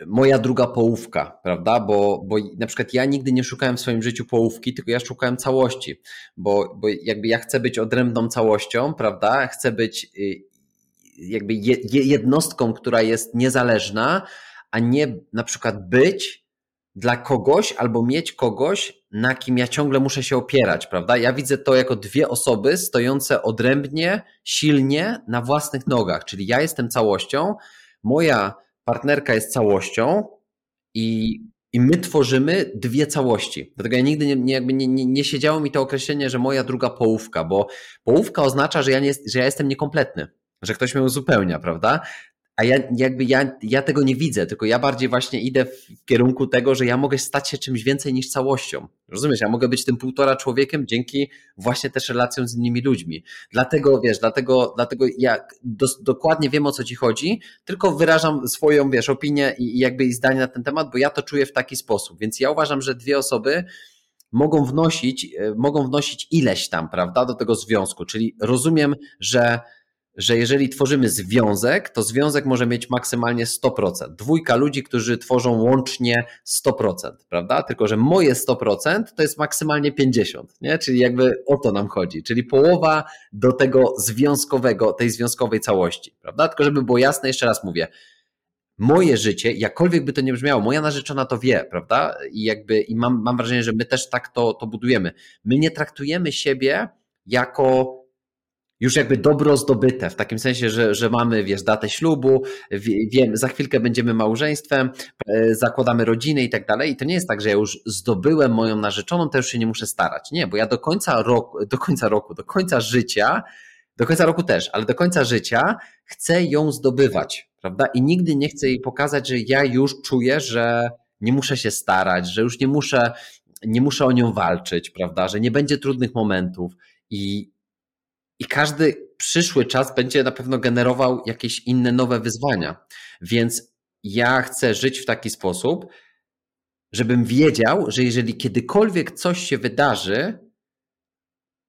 moja druga połówka, prawda? Bo, bo na przykład ja nigdy nie szukałem w swoim życiu połówki, tylko ja szukałem całości, bo, bo jakby ja chcę być odrębną całością, prawda? Chcę być y, jakby jednostką, która jest niezależna, a nie na przykład być dla kogoś albo mieć kogoś, na kim ja ciągle muszę się opierać, prawda? Ja widzę to jako dwie osoby stojące odrębnie, silnie na własnych nogach, czyli ja jestem całością, moja partnerka jest całością i, i my tworzymy dwie całości. Dlatego ja nigdy nie, nie, nie, nie siedziało mi to określenie, że moja druga połówka, bo połówka oznacza, że ja, nie, że ja jestem niekompletny że ktoś mnie uzupełnia, prawda? A ja jakby ja, ja tego nie widzę, tylko ja bardziej właśnie idę w kierunku tego, że ja mogę stać się czymś więcej niż całością. Rozumiesz? Ja mogę być tym półtora człowiekiem dzięki właśnie też relacjom z innymi ludźmi. Dlatego, wiesz, dlatego, dlatego ja dos, dokładnie wiem o co ci chodzi, tylko wyrażam swoją, wiesz, opinię i, i jakby zdanie na ten temat, bo ja to czuję w taki sposób. Więc ja uważam, że dwie osoby mogą wnosić, e, mogą wnosić ileś tam, prawda, do tego związku. Czyli rozumiem, że że jeżeli tworzymy związek, to związek może mieć maksymalnie 100%. Dwójka ludzi, którzy tworzą łącznie 100%, prawda? Tylko, że moje 100% to jest maksymalnie 50%, nie? Czyli jakby o to nam chodzi. Czyli połowa do tego związkowego, tej związkowej całości, prawda? Tylko, żeby było jasne, jeszcze raz mówię, moje życie, jakkolwiek by to nie brzmiało, moja narzeczona to wie, prawda? I jakby, i mam, mam wrażenie, że my też tak to, to budujemy. My nie traktujemy siebie jako już jakby dobro zdobyte, w takim sensie, że, że mamy, wiesz, datę ślubu, wiem, za chwilkę będziemy małżeństwem, e, zakładamy rodzinę i tak dalej. I to nie jest tak, że ja już zdobyłem moją narzeczoną, to już się nie muszę starać. Nie, bo ja do końca roku, do końca roku, do końca życia, do końca roku też, ale do końca życia chcę ją zdobywać, prawda? I nigdy nie chcę jej pokazać, że ja już czuję, że nie muszę się starać, że już nie muszę, nie muszę o nią walczyć, prawda? Że nie będzie trudnych momentów. I, i każdy przyszły czas będzie na pewno generował jakieś inne nowe wyzwania. Więc ja chcę żyć w taki sposób, żebym wiedział, że jeżeli kiedykolwiek coś się wydarzy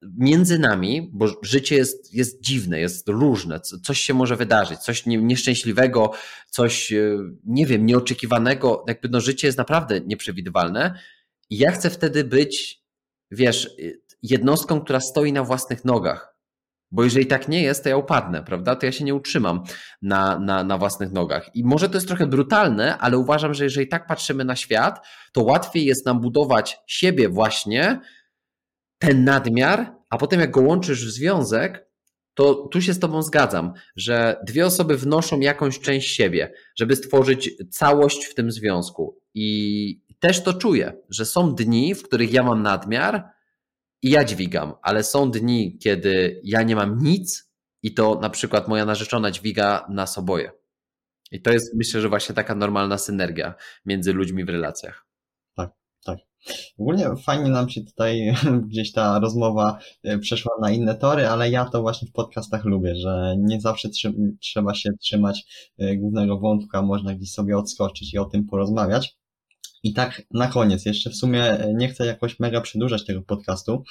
między nami, bo życie jest, jest dziwne, jest różne, coś się może wydarzyć, coś nieszczęśliwego, coś, e, nie wiem, nieoczekiwanego, jakby no życie jest naprawdę nieprzewidywalne. I ja chcę wtedy być, wiesz, jednostką, która stoi na własnych nogach, bo jeżeli tak nie jest, to ja upadnę, prawda? To ja się nie utrzymam na, na, na własnych nogach. I może to jest trochę brutalne, ale uważam, że jeżeli tak patrzymy na świat, to łatwiej jest nam budować siebie właśnie, ten nadmiar, a potem jak go łączysz w związek, to tu się z Tobą zgadzam, że dwie osoby wnoszą jakąś część siebie, żeby stworzyć całość w tym związku. I też to czuję, że są dni, w których ja mam nadmiar, i ja dźwigam, ale są dni, kiedy ja nie mam nic i to na przykład moja narzeczona dźwiga nas oboje. I to jest myślę, że właśnie taka normalna synergia między ludźmi w relacjach. Tak, tak. Ogólnie fajnie nam się tutaj gdzieś ta rozmowa e, przeszła na inne tory, ale ja to właśnie w podcastach lubię, że nie zawsze trzeba się trzymać e, głównego wątku, a można gdzieś sobie odskoczyć i o tym porozmawiać. I tak na koniec, jeszcze w sumie e, nie chcę jakoś mega przedłużać tego podcastu.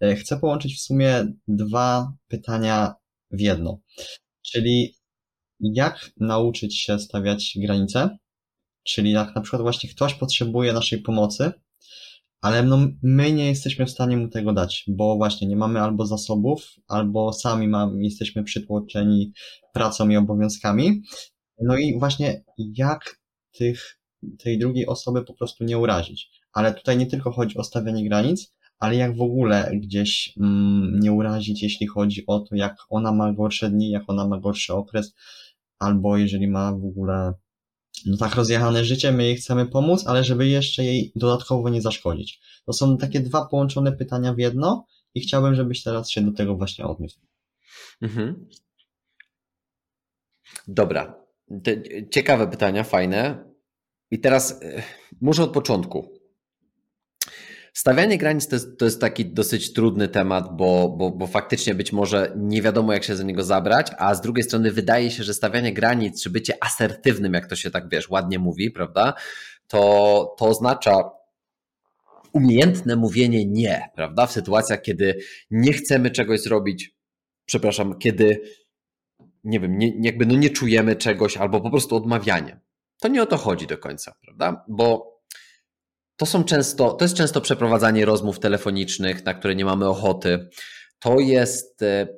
E, chcę połączyć w sumie dwa pytania w jedno. Czyli jak nauczyć się stawiać granice? Czyli jak na przykład właśnie ktoś potrzebuje naszej pomocy, ale no, my nie jesteśmy w stanie mu tego dać, bo właśnie nie mamy albo zasobów, albo sami mam, jesteśmy przytłoczeni pracą i obowiązkami. No i właśnie jak tych tej drugiej osoby po prostu nie urazić. Ale tutaj nie tylko chodzi o stawianie granic, ale jak w ogóle gdzieś mm, nie urazić, jeśli chodzi o to, jak ona ma gorsze dni, jak ona ma gorszy okres, albo jeżeli ma w ogóle no tak rozjechane życie, my jej chcemy pomóc, ale żeby jeszcze jej dodatkowo nie zaszkodzić. To są takie dwa połączone pytania w jedno i chciałbym, żebyś teraz się do tego właśnie odniósł. Mhm. Dobra. Ciekawe pytania, fajne. I teraz e, może od początku. Stawianie granic to jest, to jest, taki dosyć trudny temat, bo, bo, bo faktycznie być może nie wiadomo, jak się za niego zabrać, a z drugiej strony wydaje się, że stawianie granic, czy bycie asertywnym, jak to się tak wiesz, ładnie mówi, prawda, to, to oznacza umiejętne mówienie nie, prawda, w sytuacjach, kiedy nie chcemy czegoś zrobić, przepraszam, kiedy nie wiem, nie, jakby no nie czujemy czegoś albo po prostu odmawianie to nie o to chodzi do końca, prawda? Bo to są często, to jest często przeprowadzanie rozmów telefonicznych, na które nie mamy ochoty. To jest e,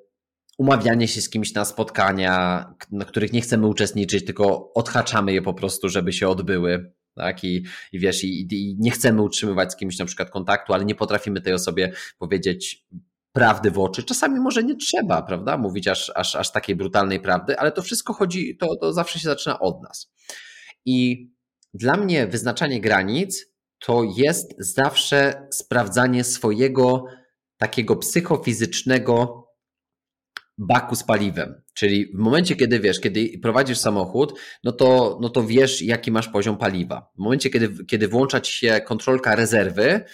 umawianie się z kimś na spotkania, na których nie chcemy uczestniczyć, tylko odhaczamy je po prostu, żeby się odbyły. Tak? I, i wiesz, i, i nie chcemy utrzymywać z kimś na przykład kontaktu, ale nie potrafimy tej osobie powiedzieć prawdy w oczy. Czasami może nie trzeba, prawda, mówić aż, aż, aż takiej brutalnej prawdy, ale to wszystko chodzi, to, to zawsze się zaczyna od nas. I dla mnie wyznaczanie granic to jest zawsze sprawdzanie swojego takiego psychofizycznego baku z paliwem. Czyli w momencie, kiedy wiesz, kiedy prowadzisz samochód, no to, no to wiesz, jaki masz poziom paliwa. W momencie, kiedy, kiedy włącza ci się kontrolka rezerwy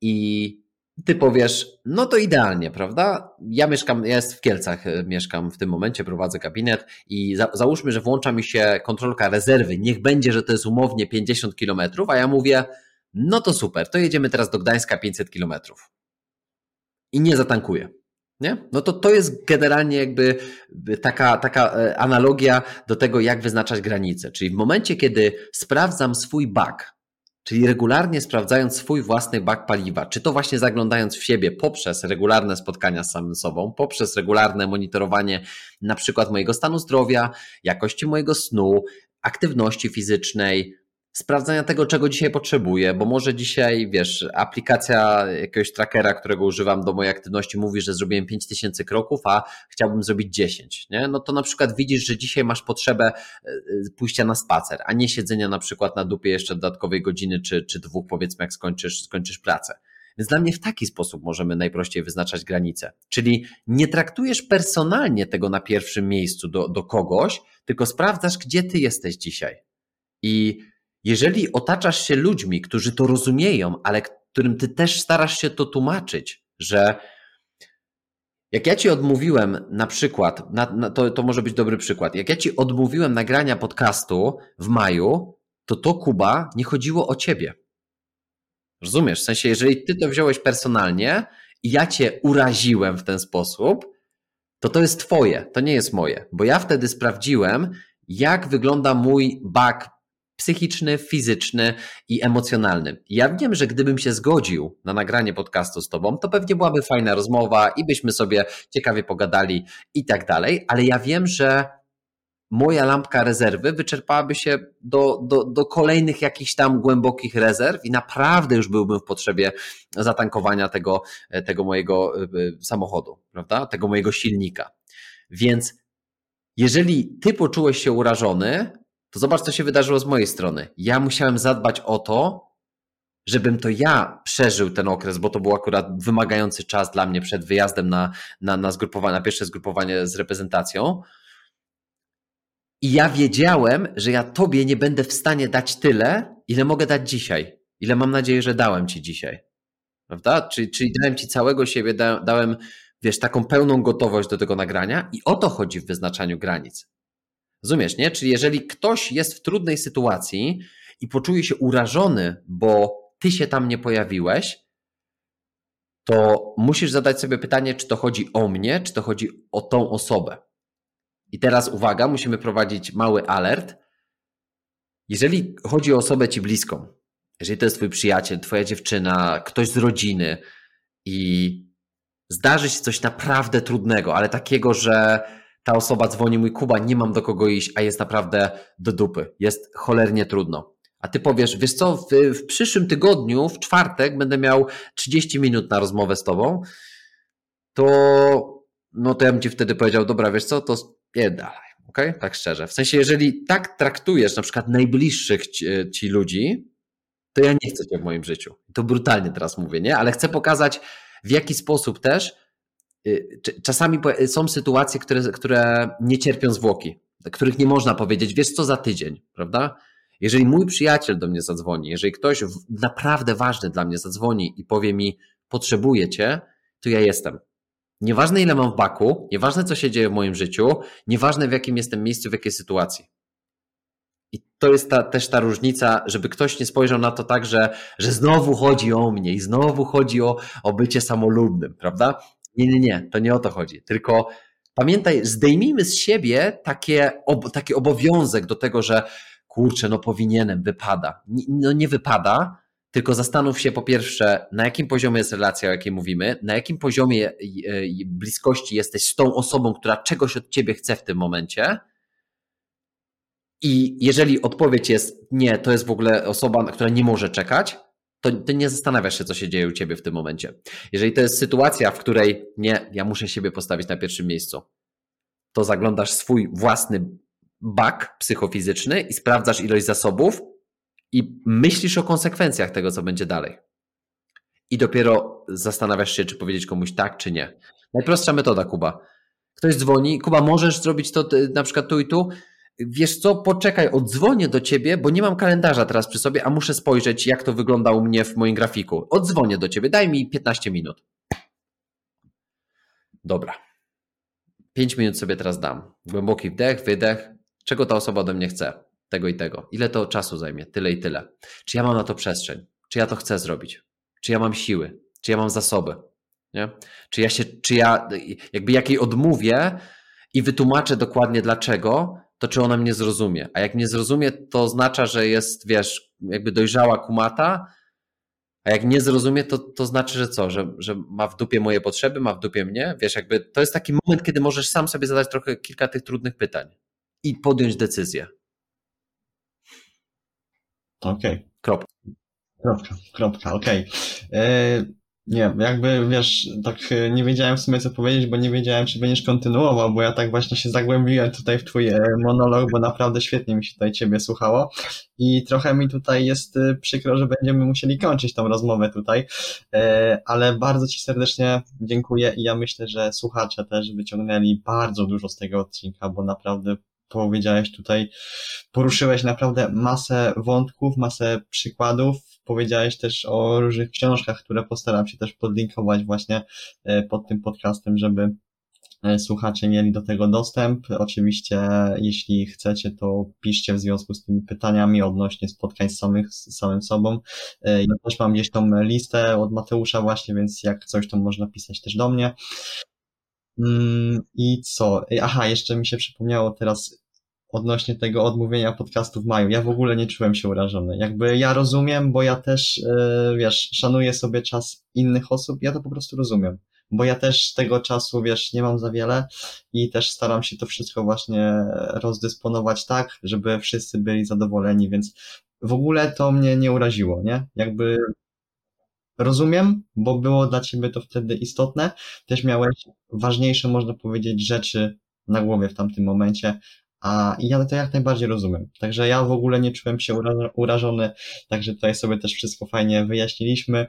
i ty powiesz, no to idealnie, prawda? Ja mieszkam, ja jest w Kielcach, e, mieszkam w tym momencie, prowadzę gabinet i za, załóżmy, że włącza mi się kontrolka rezerwy, niech będzie, że to jest umownie 50 km, a ja mówię, no to super, to jedziemy teraz do Gdańska 500 km. I nie zatankuję. Nie? No to to jest generalnie jakby taka, taka e, analogia do tego, jak wyznaczać granice. Czyli w momencie, kiedy sprawdzam swój bug, Czyli regularnie sprawdzając swój własny bak paliwa, czy to właśnie zaglądając w siebie poprzez regularne spotkania z samym sobą, poprzez regularne monitorowanie na przykład mojego stanu zdrowia, jakości mojego snu, aktywności fizycznej, sprawdzania tego, czego dzisiaj potrzebuję, bo może dzisiaj, wiesz, aplikacja jakiegoś trackera, którego używam do mojej aktywności mówi, że zrobiłem 5000 kroków, a chciałbym zrobić 10, nie? No to na przykład widzisz, że dzisiaj masz potrzebę e, e, pójścia na spacer, a nie siedzenia na przykład na dupie jeszcze dodatkowej godziny czy, czy dwóch, powiedzmy, jak skończysz, skończysz pracę. Więc dla mnie w taki sposób możemy najprościej wyznaczać granice. Czyli nie traktujesz personalnie tego na pierwszym miejscu do, do kogoś, tylko sprawdzasz, gdzie ty jesteś dzisiaj. I jeżeli otaczasz się ludźmi, którzy to rozumieją, ale którym ty też starasz się to tłumaczyć, że jak ja ci odmówiłem na przykład, na, na, to, to może być dobry przykład, jak ja ci odmówiłem nagrania podcastu w maju, to to Kuba nie chodziło o ciebie. Rozumiesz? W sensie, jeżeli ty to wziąłeś personalnie i ja cię uraziłem w ten sposób, to to jest twoje, to nie jest moje, bo ja wtedy sprawdziłem, jak wygląda mój bug psychiczny, fizyczny i emocjonalny. Ja wiem, że gdybym się zgodził na nagranie podcastu z tobą, to pewnie byłaby fajna rozmowa i byśmy sobie ciekawie pogadali i tak dalej, ale ja wiem, że moja lampka rezerwy wyczerpałaby się do, do, do kolejnych jakichś tam głębokich rezerw i naprawdę już byłbym w potrzebie zatankowania tego, tego mojego e, samochodu, prawda? Tego mojego silnika. Więc jeżeli ty poczułeś się urażony, to zobacz, co się wydarzyło z mojej strony. Ja musiałem zadbać o to, żebym to ja przeżył ten okres, bo to był akurat wymagający czas dla mnie przed wyjazdem na, na, na zgrupowanie, na pierwsze zgrupowanie z reprezentacją. I ja wiedziałem, że ja tobie nie będę w stanie dać tyle, ile mogę dać dzisiaj. Ile mam nadzieję, że dałem ci dzisiaj. Prawda? Czyli, czyli dałem ci całego siebie, dałem, wiesz, taką pełną gotowość do tego nagrania i o to chodzi w wyznaczaniu granic. Rozumiesz, nie? Czyli jeżeli ktoś jest w trudnej sytuacji i poczuje się urażony, bo ty się tam nie pojawiłeś, to musisz zadać sobie pytanie, czy to chodzi o mnie, czy to chodzi o tą osobę. I teraz uwaga, musimy prowadzić mały alert. Jeżeli chodzi o osobę ci bliską, jeżeli to jest twój przyjaciel, twoja dziewczyna, ktoś z rodziny i zdarzy się coś naprawdę trudnego, ale takiego, że ta osoba dzwoni, mój Kuba, nie mam do kogo iść, a jest naprawdę do dupy. Jest cholernie trudno. A ty powiesz, wiesz co, w, w przyszłym tygodniu, w czwartek, będę miał 30 minut na rozmowę z tobą, to no to ja bym ci wtedy powiedział, dobra, wiesz co, to nie dalej, ok? Tak szczerze. W sensie, jeżeli tak traktujesz na przykład najbliższych ci, ci ludzi, to ja nie chcę cię w moim życiu. To brutalnie teraz mówię, nie? Ale chcę pokazać, w jaki sposób też czasami są sytuacje, które, które nie cierpią zwłoki, których nie można powiedzieć, wiesz co za tydzień, prawda? Jeżeli mój przyjaciel do mnie zadzwoni, jeżeli ktoś naprawdę ważny dla mnie zadzwoni i powie mi, potrzebuję cię, to ja jestem. Nieważne ile mam w baku, nieważne co się dzieje w moim życiu, nieważne w jakim jestem miejscu, w jakiej sytuacji. I to jest ta, też ta różnica, żeby ktoś nie spojrzał na to tak, że, że znowu chodzi o mnie i znowu chodzi o, o bycie samolubnym, prawda? Nie, nie, nie, to nie o to chodzi. Tylko pamiętaj, zdejmijmy z siebie takie, ob, taki obowiązek do tego, że kurczę, no powinienem, wypada. No nie wypada, tylko zastanów się po pierwsze, na jakim poziomie jest relacja, o jakiej mówimy, na jakim poziomie e, bliskości jesteś z tą osobą, która czegoś od ciebie chce w tym momencie. I jeżeli odpowiedź jest nie, to jest w ogóle osoba, która nie może czekać, to ty nie zastanawiasz się, co się dzieje u ciebie w tym momencie. Jeżeli to jest sytuacja, w której nie, ja muszę siebie postawić na pierwszym miejscu, to zaglądasz swój własny bak psychofizyczny i sprawdzasz ilość zasobów i myślisz o konsekwencjach tego, co będzie dalej. I dopiero zastanawiasz się, czy powiedzieć komuś tak, czy nie. Najprostsza metoda, Kuba. Ktoś dzwoni, Kuba, możesz zrobić to na przykład tu i tu? Wiesz co, poczekaj, odzwonię do ciebie, bo nie mam kalendarza teraz przy sobie, a muszę spojrzeć, jak to wygląda u mnie w moim grafiku. Odzwonię do ciebie, daj mi 15 minut. Dobra. 5 minut sobie teraz dam. Głęboki wdech, wydech. Czego ta osoba ode mnie chce? Tego i tego. Ile to czasu zajmie? Tyle i tyle. Czy ja mam na to przestrzeń? Czy ja to chcę zrobić? Czy ja mam siły? Czy ja mam zasoby? Nie? Czy ja się, czy ja, jakby jakiej odmówię i wytłumaczę dokładnie dlaczego, to czy ona mnie zrozumie. A jak mnie zrozumie, to oznacza, że jest, wiesz, jakby dojrzała kumata, a jak nie zrozumie, to, to znaczy, że co? Że, że ma w dupie moje potrzeby, ma w dupie mnie. Wiesz, jakby to jest taki moment, kiedy możesz sam sobie zadać trochę kilka tych trudnych pytań i podjąć decyzję. Okej. Okay. Kropka. Kropka, kropka, okej. Okay. E, nie, jakby wiesz, tak e, nie wiedziałem w sumie co powiedzieć, bo nie wiedziałem, czy będziesz kontynuował, bo ja tak właśnie się zagłębiłem tutaj w twój e, monolog, bo naprawdę świetnie mi się tutaj ciebie słuchało. I trochę mi tutaj jest przykro, że będziemy musieli kończyć tą rozmowę tutaj, ale bardzo ci serdecznie dziękuję i ja myślę, że słuchacze też wyciągnęli bardzo dużo z tego odcinka, bo naprawdę powiedziałeś tutaj, poruszyłeś naprawdę masę wątków, masę przykładów, powiedziałeś też o różnych książkach, które postaram się też podlinkować właśnie e, pod tym podcastem, żeby e, słuchacze mieli do tego dostęp. Oczywiście, jeśli chcecie, to piszcie w związku z tymi pytaniami odnośnie spotkań z, samych, z samym sobą. E, ja też mam gdzieś tą listę od Mateusza właśnie, więc jak coś, to można pisać też do mnie. Mm, I co? Aha, jeszcze mi się przypomniało teraz odnośnie tego odmówienia podcastu w maju. Ja w ogóle nie czułem się urażony. Jakby ja rozumiem, bo ja też, e, wiesz, szanuję sobie czas innych osób, ja to po prostu rozumiem. Bo ja też tego czasu, wiesz, nie mam za wiele i też staram się to wszystko właśnie rozdysponować tak, żeby wszyscy byli zadowoleni, więc w ogóle to mnie nie uraziło, nie? Jakby rozumiem, bo było dla ciebie to wtedy istotne. Też miałeś ważniejsze, można powiedzieć, rzeczy na głowie w tamtym momencie, a ja to jak najbardziej rozumiem. Także ja w ogóle nie czułem się urażony, także tutaj sobie też wszystko fajnie wyjaśniliśmy.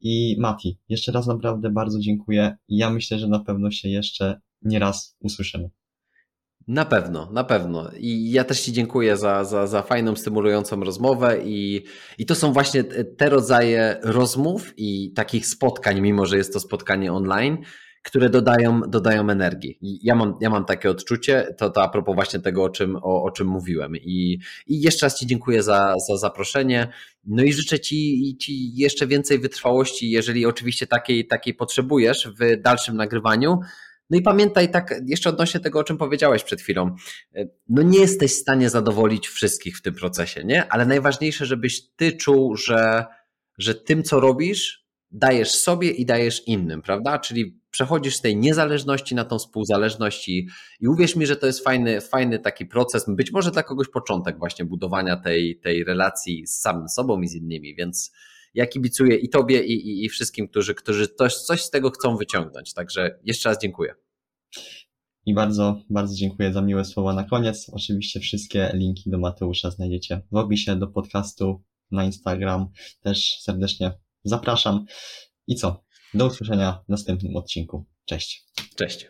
I Mati, jeszcze raz naprawdę bardzo dziękuję. Ja myślę, że na pewno się jeszcze nie raz usłyszymy. Na pewno, na pewno. I ja też Ci dziękuję za, za, za fajną, stymulującą rozmowę. I, I to są właśnie te rodzaje rozmów i takich spotkań, mimo że jest to spotkanie online, które dodają, dodają energii. Ja mam, ja mam takie odczucie, to, to a propos właśnie tego, o czym, o, o czym mówiłem. I, I jeszcze raz Ci dziękuję za, za zaproszenie. No i życzę ci, ci jeszcze więcej wytrwałości, jeżeli oczywiście takiej, takiej potrzebujesz w dalszym nagrywaniu. No i pamiętaj tak, jeszcze odnośnie tego, o czym powiedziałeś przed chwilą. No nie jesteś w stanie zadowolić wszystkich w tym procesie, nie? Ale najważniejsze, żebyś ty czuł, że, że tym, co robisz, dajesz sobie i dajesz innym, prawda? Czyli przechodzisz z tej niezależności na tą współzależność i, i uwierz mi, że to jest fajny, fajny taki proces, być może dla kogoś początek właśnie budowania tej, tej relacji z samym sobą i z innymi, więc ja kibicuję i tobie i, i, i wszystkim, którzy, którzy coś, coś z tego chcą wyciągnąć, także jeszcze raz dziękuję. I bardzo, bardzo dziękuję za miłe słowa na koniec. Oczywiście wszystkie linki do Mateusza znajdziecie w opisie do podcastu na Instagram. Też serdecznie zapraszam. I co? Do usłyszenia w następnym odcinku. Cześć. Cześć.